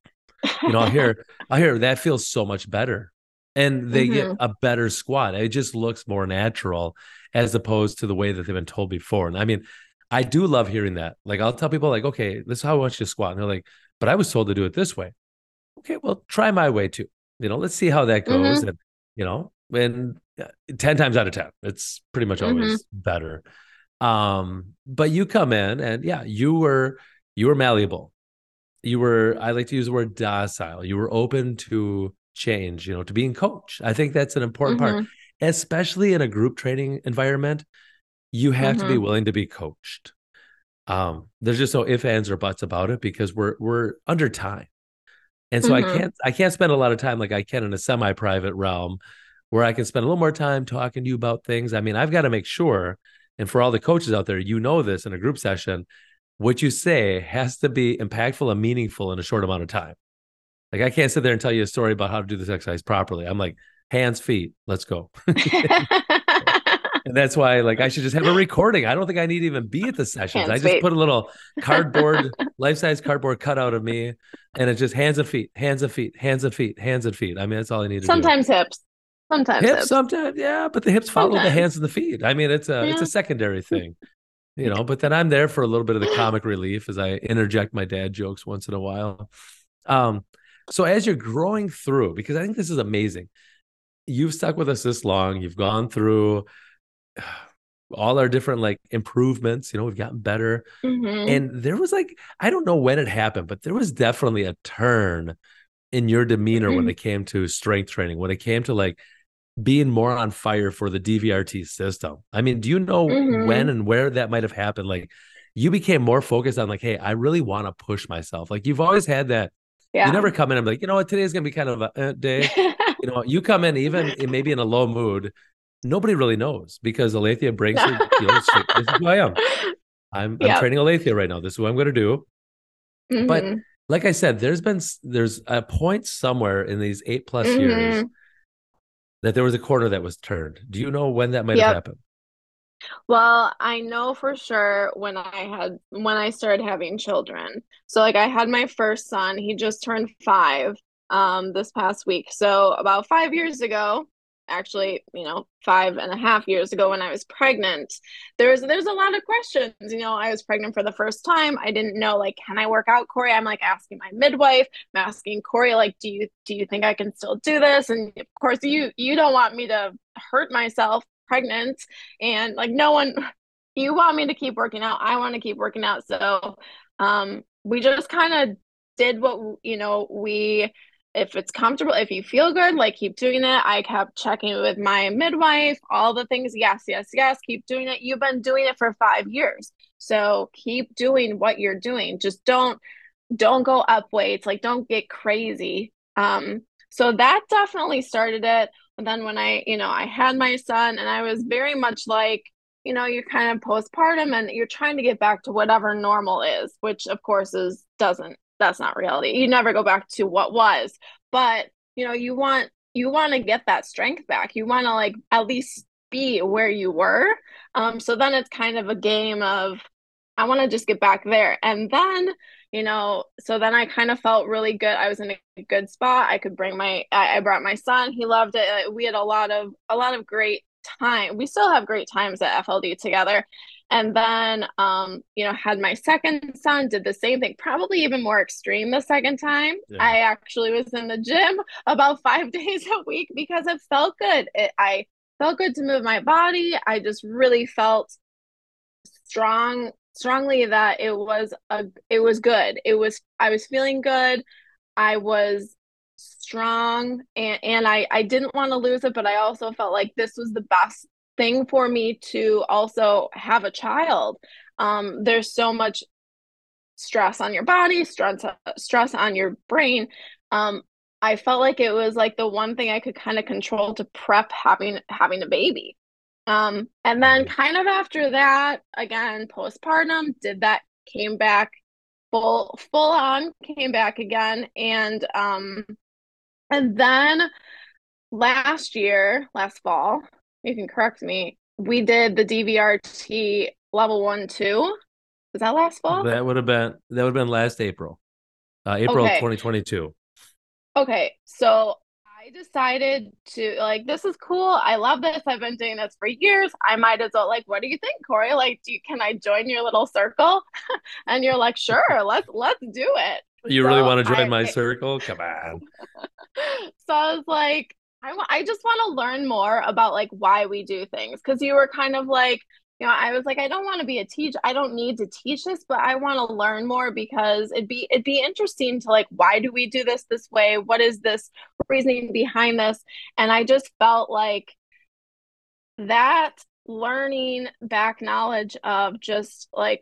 You know, I (laughs) hear, I hear that feels so much better. And they mm-hmm. get a better squat. It just looks more natural as opposed to the way that they've been told before. And I mean, I do love hearing that. Like I'll tell people, like, okay, this is how I want you to squat. And they're like, but I was told to do it this way. Okay, well, try my way too. You know, let's see how that goes. Mm-hmm. And, you know, and uh, 10 times out of 10, it's pretty much always mm-hmm. better. Um, but you come in and yeah, you were you were malleable. You were, I like to use the word docile. You were open to change, you know, to being coached. I think that's an important mm-hmm. part, especially in a group training environment. You have mm-hmm. to be mm-hmm. willing to be coached. Um, there's just no ifs, ands, or buts about it because we're we're under time. And so mm-hmm. I can't I can't spend a lot of time like I can in a semi-private realm where I can spend a little more time talking to you about things. I mean, I've got to make sure and for all the coaches out there, you know this in a group session, what you say has to be impactful and meaningful in a short amount of time. Like I can't sit there and tell you a story about how to do this exercise properly. I'm like, hands, feet, let's go. (laughs) and that's why like I should just have a recording. I don't think I need to even be at the sessions. Hands, I just feet. put a little cardboard, (laughs) life-size cardboard cutout of me, and it's just hands and feet, hands and feet, hands and feet, hands and feet. I mean, that's all I need to Sometimes do. hips. Sometimes hips, hips. sometimes, yeah, but the hips follow sometimes. the hands and the feet. I mean, it's a yeah. it's a secondary (laughs) thing, you know. But then I'm there for a little bit of the comic relief as I interject my dad jokes once in a while. Um, so as you're growing through, because I think this is amazing, you've stuck with us this long. You've gone through (sighs) all our different like improvements. You know, we've gotten better, mm-hmm. and there was like I don't know when it happened, but there was definitely a turn in your demeanor mm-hmm. when it came to strength training, when it came to like being more on fire for the DVRT system. I mean, do you know mm-hmm. when and where that might have happened? Like you became more focused on like, hey, I really want to push myself. Like you've always had that. Yeah. You never come in and be like, you know what, today's gonna be kind of a uh, day. (laughs) you know, you come in even maybe in a low mood. Nobody really knows because Alethia brings her. You (laughs) know, this is who I am. I'm, yep. I'm training Alethia right now. This is what I'm going to do. Mm-hmm. But like I said, there's been there's a point somewhere in these eight plus mm-hmm. years that there was a corner that was turned. Do you know when that might yep. have happened? Well, I know for sure when I had when I started having children. So like I had my first son, he just turned 5 um this past week. So about 5 years ago, actually, you know, five and a half years ago when I was pregnant, there's there's a lot of questions. You know, I was pregnant for the first time. I didn't know like, can I work out, Corey? I'm like asking my midwife, I'm asking Corey, like, do you do you think I can still do this? And of course, you you don't want me to hurt myself pregnant, and like no one, you want me to keep working out. I want to keep working out. So um we just kind of did what you know we if it's comfortable if you feel good like keep doing it. I kept checking with my midwife all the things yes yes yes keep doing it. You've been doing it for five years. So keep doing what you're doing. Just don't don't go up weights like don't get crazy. Um so that definitely started it. And then when i you know i had my son and i was very much like you know you're kind of postpartum and you're trying to get back to whatever normal is which of course is doesn't that's not reality. You never go back to what was. But you know you want you want to get that strength back. You want to like at least be where you were. Um so then it's kind of a game of i want to just get back there. And then you know so then i kind of felt really good. I was in a good spot. I could bring my i, I brought my son. He loved it. We had a lot of a lot of great time. We still have great times at fld together and then um you know had my second son did the same thing probably even more extreme the second time. Yeah. i actually was in the gym about five (laughs) days a week because it felt good. It, i felt good to move my body. I just really felt strong strongly that it was a it was good. It was i was feeling good. I was strong and and I I didn't want to lose it but I also felt like this was the best thing for me to also have a child. Um there's so much stress on your body stress stress on your brain. Um I felt like it was like the one thing I could kind of control to prep having having a baby. Um and then kind of after that again postpartum did that came back full full on came back again. And um and then last year, last fall, you can correct me, we did the DVRT level one, two. Was that last fall? That would have been that would have been last April. Uh, April okay. 2022. Okay. So I decided to like this is cool. I love this. I've been doing this for years. I might as well like, what do you think, Corey? Like, do you, can I join your little circle? (laughs) and you're like, sure, (laughs) let's let's do it. You so really want to join I, my (laughs) circle? Come on. so I was like, I, I just want to learn more about like why we do things because you were kind of like you know i was like i don't want to be a teacher i don't need to teach this but i want to learn more because it'd be it'd be interesting to like why do we do this this way? What is this reasoning behind this? And i just felt like that learning back knowledge of just like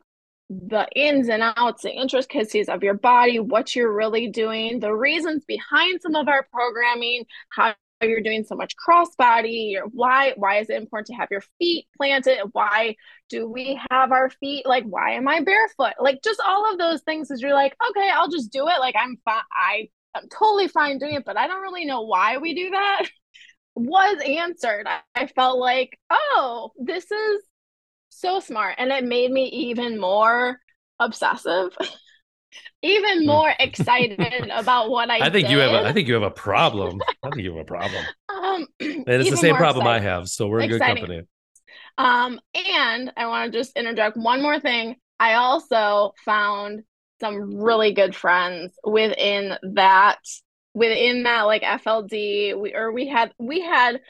the ins and outs, the intricacies of your body, what you're really doing, the reasons behind some of our programming, how Oh, you're doing so much crossbody, or why why is it important to have your feet planted? Why do we have our feet like why am I barefoot? Like just all of those things is you're like, okay, I'll just do it. Like I'm fine. I I'm totally fine doing it, but I don't really know why we do that. (laughs) Was answered. I, I felt like, oh, this is so smart and it made me even more obsessive (laughs) even hmm. more excited about what (laughs) I. I think did. you have. A, I think you have a problem. (laughs) I think you have a problem. Um, (clears throat) and it's the same problem excited. I have. So we're in good company. Um, and I want to just interject one more thing. I also found some really good friends within that within that like FLD. We or we had we had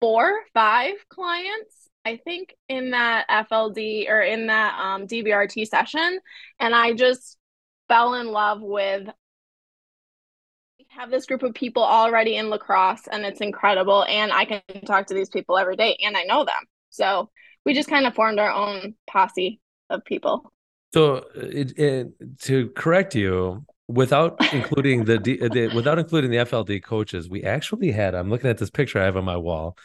four five clients I think in that FLD or in that um, DVRT session, and I just fell in love with. We have this group of people already in La Crosse, and it's incredible. And I can talk to these people every day, and I know them. So we just kind of formed our own posse of people. So, it, it, to correct you, without (laughs) including the, the without including the FLD coaches, we actually had. I'm looking at this picture I have on my wall.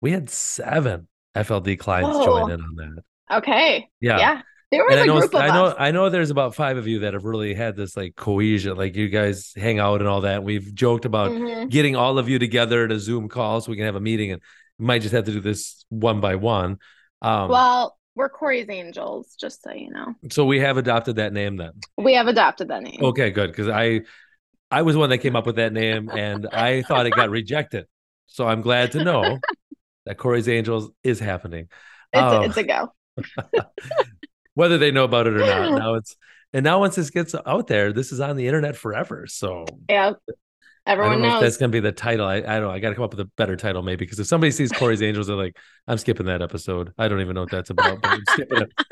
We had seven FLD clients join in on that. Okay. Yeah. Yeah. There was and a I know, group of I know, us. I know there's about five of you that have really had this like cohesion, like you guys hang out and all that. We've joked about mm-hmm. getting all of you together at a Zoom call so we can have a meeting and might just have to do this one by one. Um, well, we're Corey's Angels, just so you know. So we have adopted that name then. We have adopted that name. Okay, good. Because I I was one that came up with that name and I thought it got rejected. So I'm glad to know that Corey's Angels is happening. It's, um, a, it's a go. (laughs) whether they know about it or not. (laughs) Now it's and now once this gets out there, this is on the internet forever. So yeah. Everyone know knows. that's gonna be the title. I, I don't know. I gotta come up with a better title, maybe, because if somebody sees Corey's Angels, they're like, I'm skipping that episode. I don't even know what that's about, but I'm skipping it. (laughs)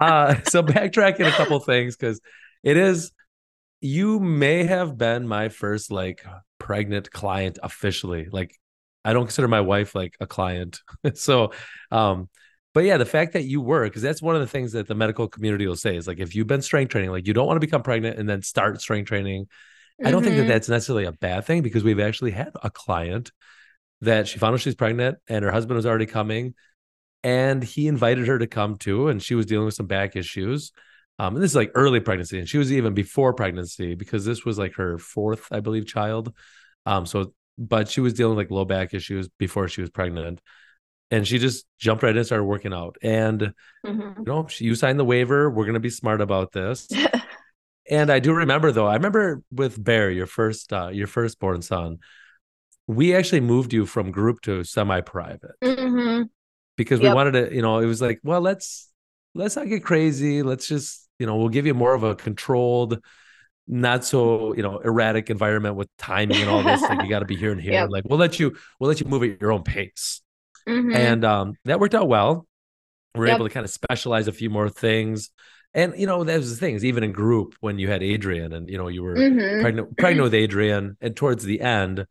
Uh so backtracking a couple things because it is you may have been my first like pregnant client officially. Like I don't consider my wife like a client. (laughs) so um but yeah, the fact that you were, because that's one of the things that the medical community will say is like, if you've been strength training, like you don't want to become pregnant and then start strength training. Mm-hmm. I don't think that mm-hmm. that's necessarily a bad thing because we've actually had a client that she found out she's pregnant and her husband was already coming and he invited her to come too. And she was dealing with some back issues. Um, and this is like early pregnancy, and she was even before pregnancy because this was like her fourth, I believe, child. Um, so but she was dealing with like low back issues before she was pregnant and she just jumped right in and started working out. And mm-hmm. you know, she, you signed the waiver. We're gonna be smart about this. (laughs) and I do remember though. I remember with Bear, your first, uh, your firstborn son. We actually moved you from group to semi-private mm-hmm. because yep. we wanted to. You know, it was like, well, let's let's not get crazy. Let's just, you know, we'll give you more of a controlled not so you know erratic environment with timing and all this like you (laughs) got to be here and here yep. like we'll let you we'll let you move at your own pace Mm-hmm. And um, that worked out well. We are yep. able to kind of specialize a few more things. And you know, there's the things, even in group when you had Adrian and you know, you were mm-hmm. pregnant pregnant with Adrian, and towards the end,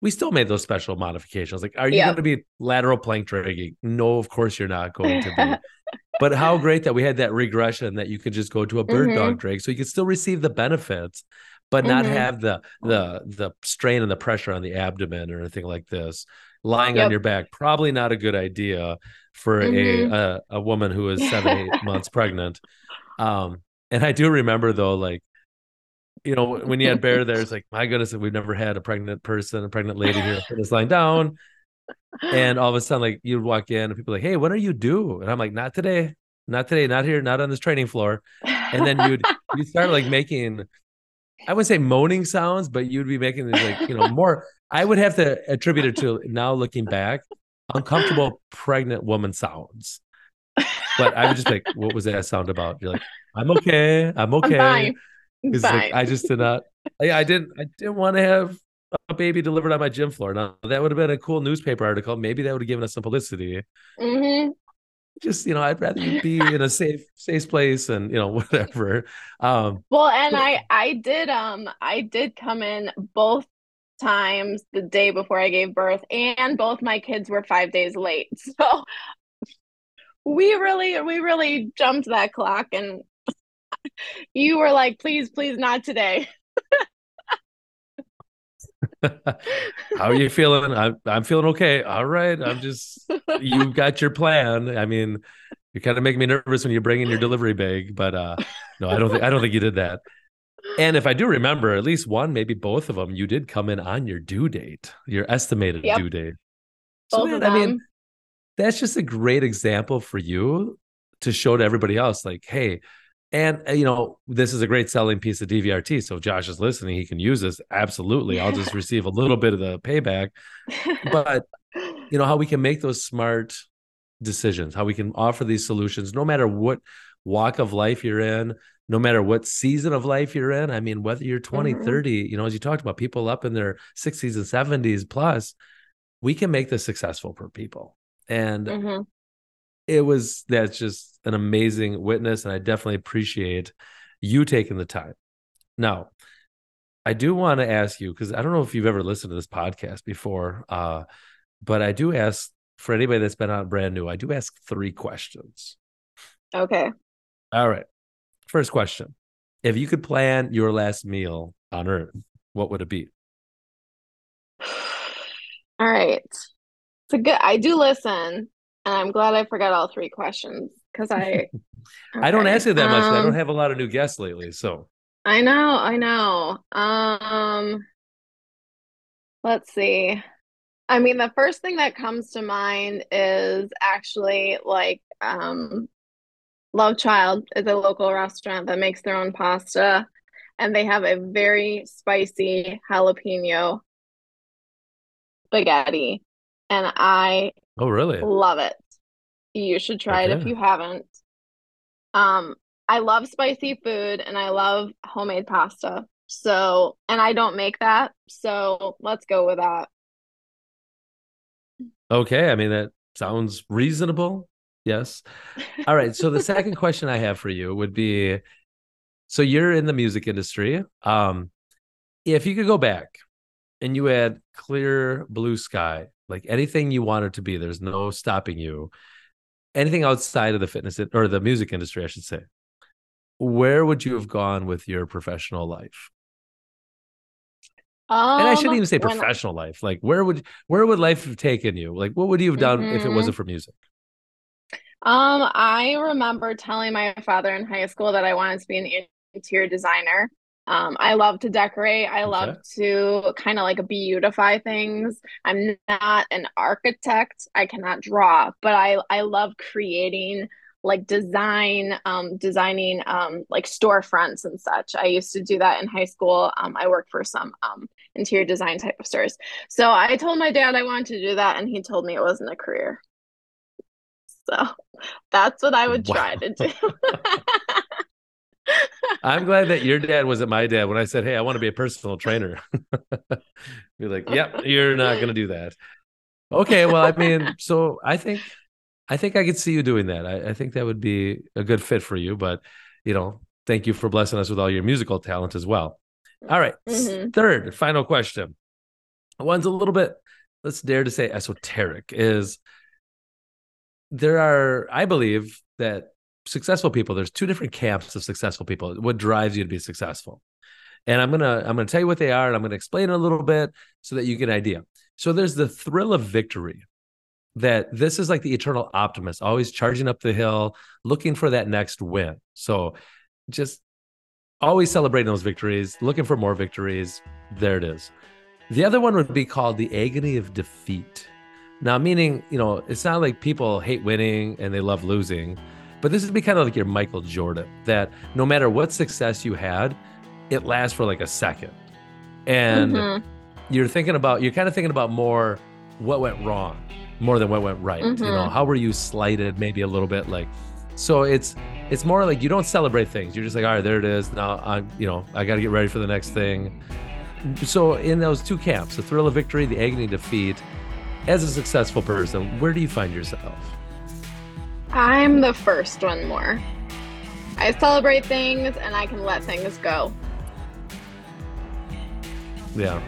we still made those special modifications. Like, are you yep. going to be lateral plank dragging? No, of course you're not going to be. (laughs) but how great that we had that regression that you could just go to a bird mm-hmm. dog drink so you could still receive the benefits, but not mm-hmm. have the the the strain and the pressure on the abdomen or anything like this lying yep. on your back probably not a good idea for mm-hmm. a, a, a woman who is seven eight (laughs) months pregnant um and i do remember though like you know when you had bear there it's like my goodness we've never had a pregnant person a pregnant lady here just lying down and all of a sudden like you'd walk in and people like hey what are you do and i'm like not today not today not here not on this training floor and then you'd (laughs) you start like making I would say moaning sounds, but you'd be making these like, you know, more I would have to attribute it to now looking back, uncomfortable pregnant woman sounds. But I would just like, what was that sound about? You're like, I'm okay. I'm okay. Fine. Like, I just did not. I, I didn't. I didn't want to have a baby delivered on my gym floor. Now that would have been a cool newspaper article. Maybe that would have given us some publicity. Mm-hmm. Just you know, I'd rather you be in a (laughs) safe, safe place, and you know, (laughs) whatever. Um, well, and I, I did, um, I did come in both times the day before I gave birth, and both my kids were five days late. (laughs) So we really, we really jumped that clock, and you were like, please, please, not today. How are you feeling? I'm I'm feeling okay. All right. I'm just you got your plan. I mean, you kind of make me nervous when you bring in your delivery bag, but uh no, I don't think I don't think you did that. And if I do remember, at least one, maybe both of them, you did come in on your due date, your estimated yep. due date. So, man, I mean, that's just a great example for you to show to everybody else, like, hey, and uh, you know, this is a great selling piece of DVRT. So Josh is listening; he can use this. Absolutely, I'll just receive a little bit of the payback. But (laughs) you know how we can make those smart decisions, how we can offer these solutions, no matter what walk of life you're in, no matter what season of life you're in. I mean, whether you're 20, mm-hmm. 30, you know, as you talked about, people up in their 60s and 70s plus, we can make this successful for people. And mm-hmm. It was that's just an amazing witness. And I definitely appreciate you taking the time. Now, I do want to ask you because I don't know if you've ever listened to this podcast before, uh, but I do ask for anybody that's been on brand new, I do ask three questions. Okay. All right. First question. If you could plan your last meal on earth, what would it be? (sighs) All right. It's a good I do listen, and I'm glad I forgot all three questions because I (laughs) okay. I don't ask it that much. Um, I don't um, have a lot of new guests lately, so I know, I know. Um let's see. I mean, the first thing that comes to mind is actually like um Love Child is a local restaurant that makes their own pasta, and they have a very spicy jalapeno spaghetti, and I oh really love it. You should try okay. it if you haven't. Um, I love spicy food and I love homemade pasta. So, and I don't make that, so let's go with that. Okay, I mean that sounds reasonable. Yes. All right. So the second (laughs) question I have for you would be so you're in the music industry. Um, if you could go back and you had clear blue sky, like anything you wanted to be, there's no stopping you. Anything outside of the fitness or the music industry, I should say. Where would you have gone with your professional life? Um, and I shouldn't even say professional life. Like where would where would life have taken you? Like what would you have done if it wasn't for music? Um, I remember telling my father in high school that I wanted to be an interior designer. Um, I love to decorate. I love to kind of like beautify things. I'm not an architect. I cannot draw, but I I love creating like design, um, designing um like storefronts and such. I used to do that in high school. Um, I worked for some um interior design type of stores. So I told my dad I wanted to do that, and he told me it wasn't a career. So that's what I would try to (laughs) do. (laughs) I'm glad that your dad wasn't my dad when I said, Hey, I want to be a personal trainer. (laughs) You're like, Yep, you're not gonna do that. Okay, well, I mean, (laughs) so I think I think I could see you doing that. I, I think that would be a good fit for you, but you know, thank you for blessing us with all your musical talent as well. All right, Mhm. third, final question. One's a little bit, let's dare to say esoteric, is there are, I believe that successful people, there's two different camps of successful people. What drives you to be successful? And I'm gonna I'm gonna tell you what they are, and I'm gonna explain it a little bit so that you get an idea. So there's the thrill of victory. That this is like the eternal optimist, always charging up the hill, looking for that next win. So just always celebrating those victories, looking for more victories. There it is. The other one would be called the agony of defeat. Now, meaning, you know, it's not like people hate winning and they love losing, but this would be kind of like your Michael Jordan, that no matter what success you had, it lasts for like a second. And Mhm. you're thinking about, you're kind of thinking about more what went wrong more than what went right. You know, Mhm. how were you slighted maybe a little bit like, so it's, it's more like you don't celebrate things. You're just like, all right, there it is. Now I'm, you know, I got to get ready for the next thing. So in those two camps, the thrill of victory, the agony of defeat, as a successful person, where do you find yourself? I'm the first one more. I celebrate things and I can let things go. Yeah.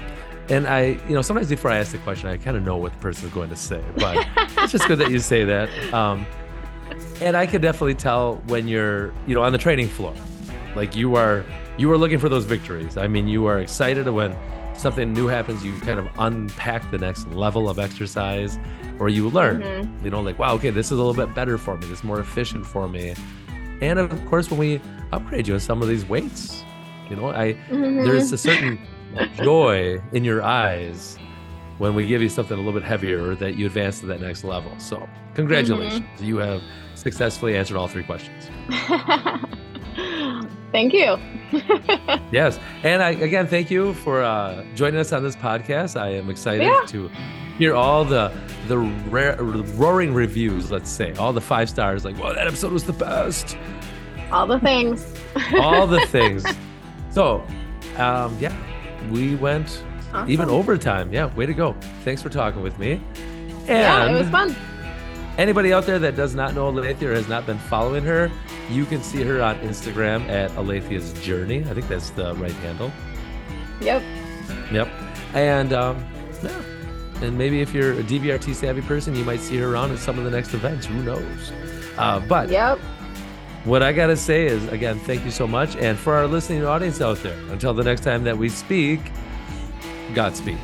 And I, you know, sometimes before I ask the question, I kind of know what the person is going to say, but (laughs) it's just good that you say that. Um, and I could definitely tell when you're, you know, on the training floor, like you are, you are looking for those victories. I mean, you are excited when something new happens. You kind of unpack the next level of exercise, or you learn. Mhm. You know, like wow, okay, this is a little bit better for me. This is more efficient for me. And of course, when we upgrade you in some of these weights, you know, I Mhm. there's a certain joy in your eyes when we give you something a little bit heavier that you advance to that next level. So, congratulations. You have successfully answered all three questions. (laughs) Thank you. (laughs) Yes. And I, again, thank you for uh, joining us on this podcast. I am excited Yeah. to hear all the the rare, roaring reviews, let's say, all the five stars, like, well, that episode was the best. All the things. All the (laughs) things. So, um, yeah, we went even Awesome. overtime. Yeah, way to go. Thanks for talking with me. And Yeah, it was fun. anybody out there that does not know Alethia or has not been following her, you can see her on Instagram at Alethia's Journey. I think that's the right handle. Yep. Yep. And um, yeah. And maybe if you're a DVRT savvy person, you might see her around at some of the next events. Who knows? Uh, but Yep. what I got to say is, again, thank you so much. And for our listening audience out there, until the next time that we speak, Godspeed.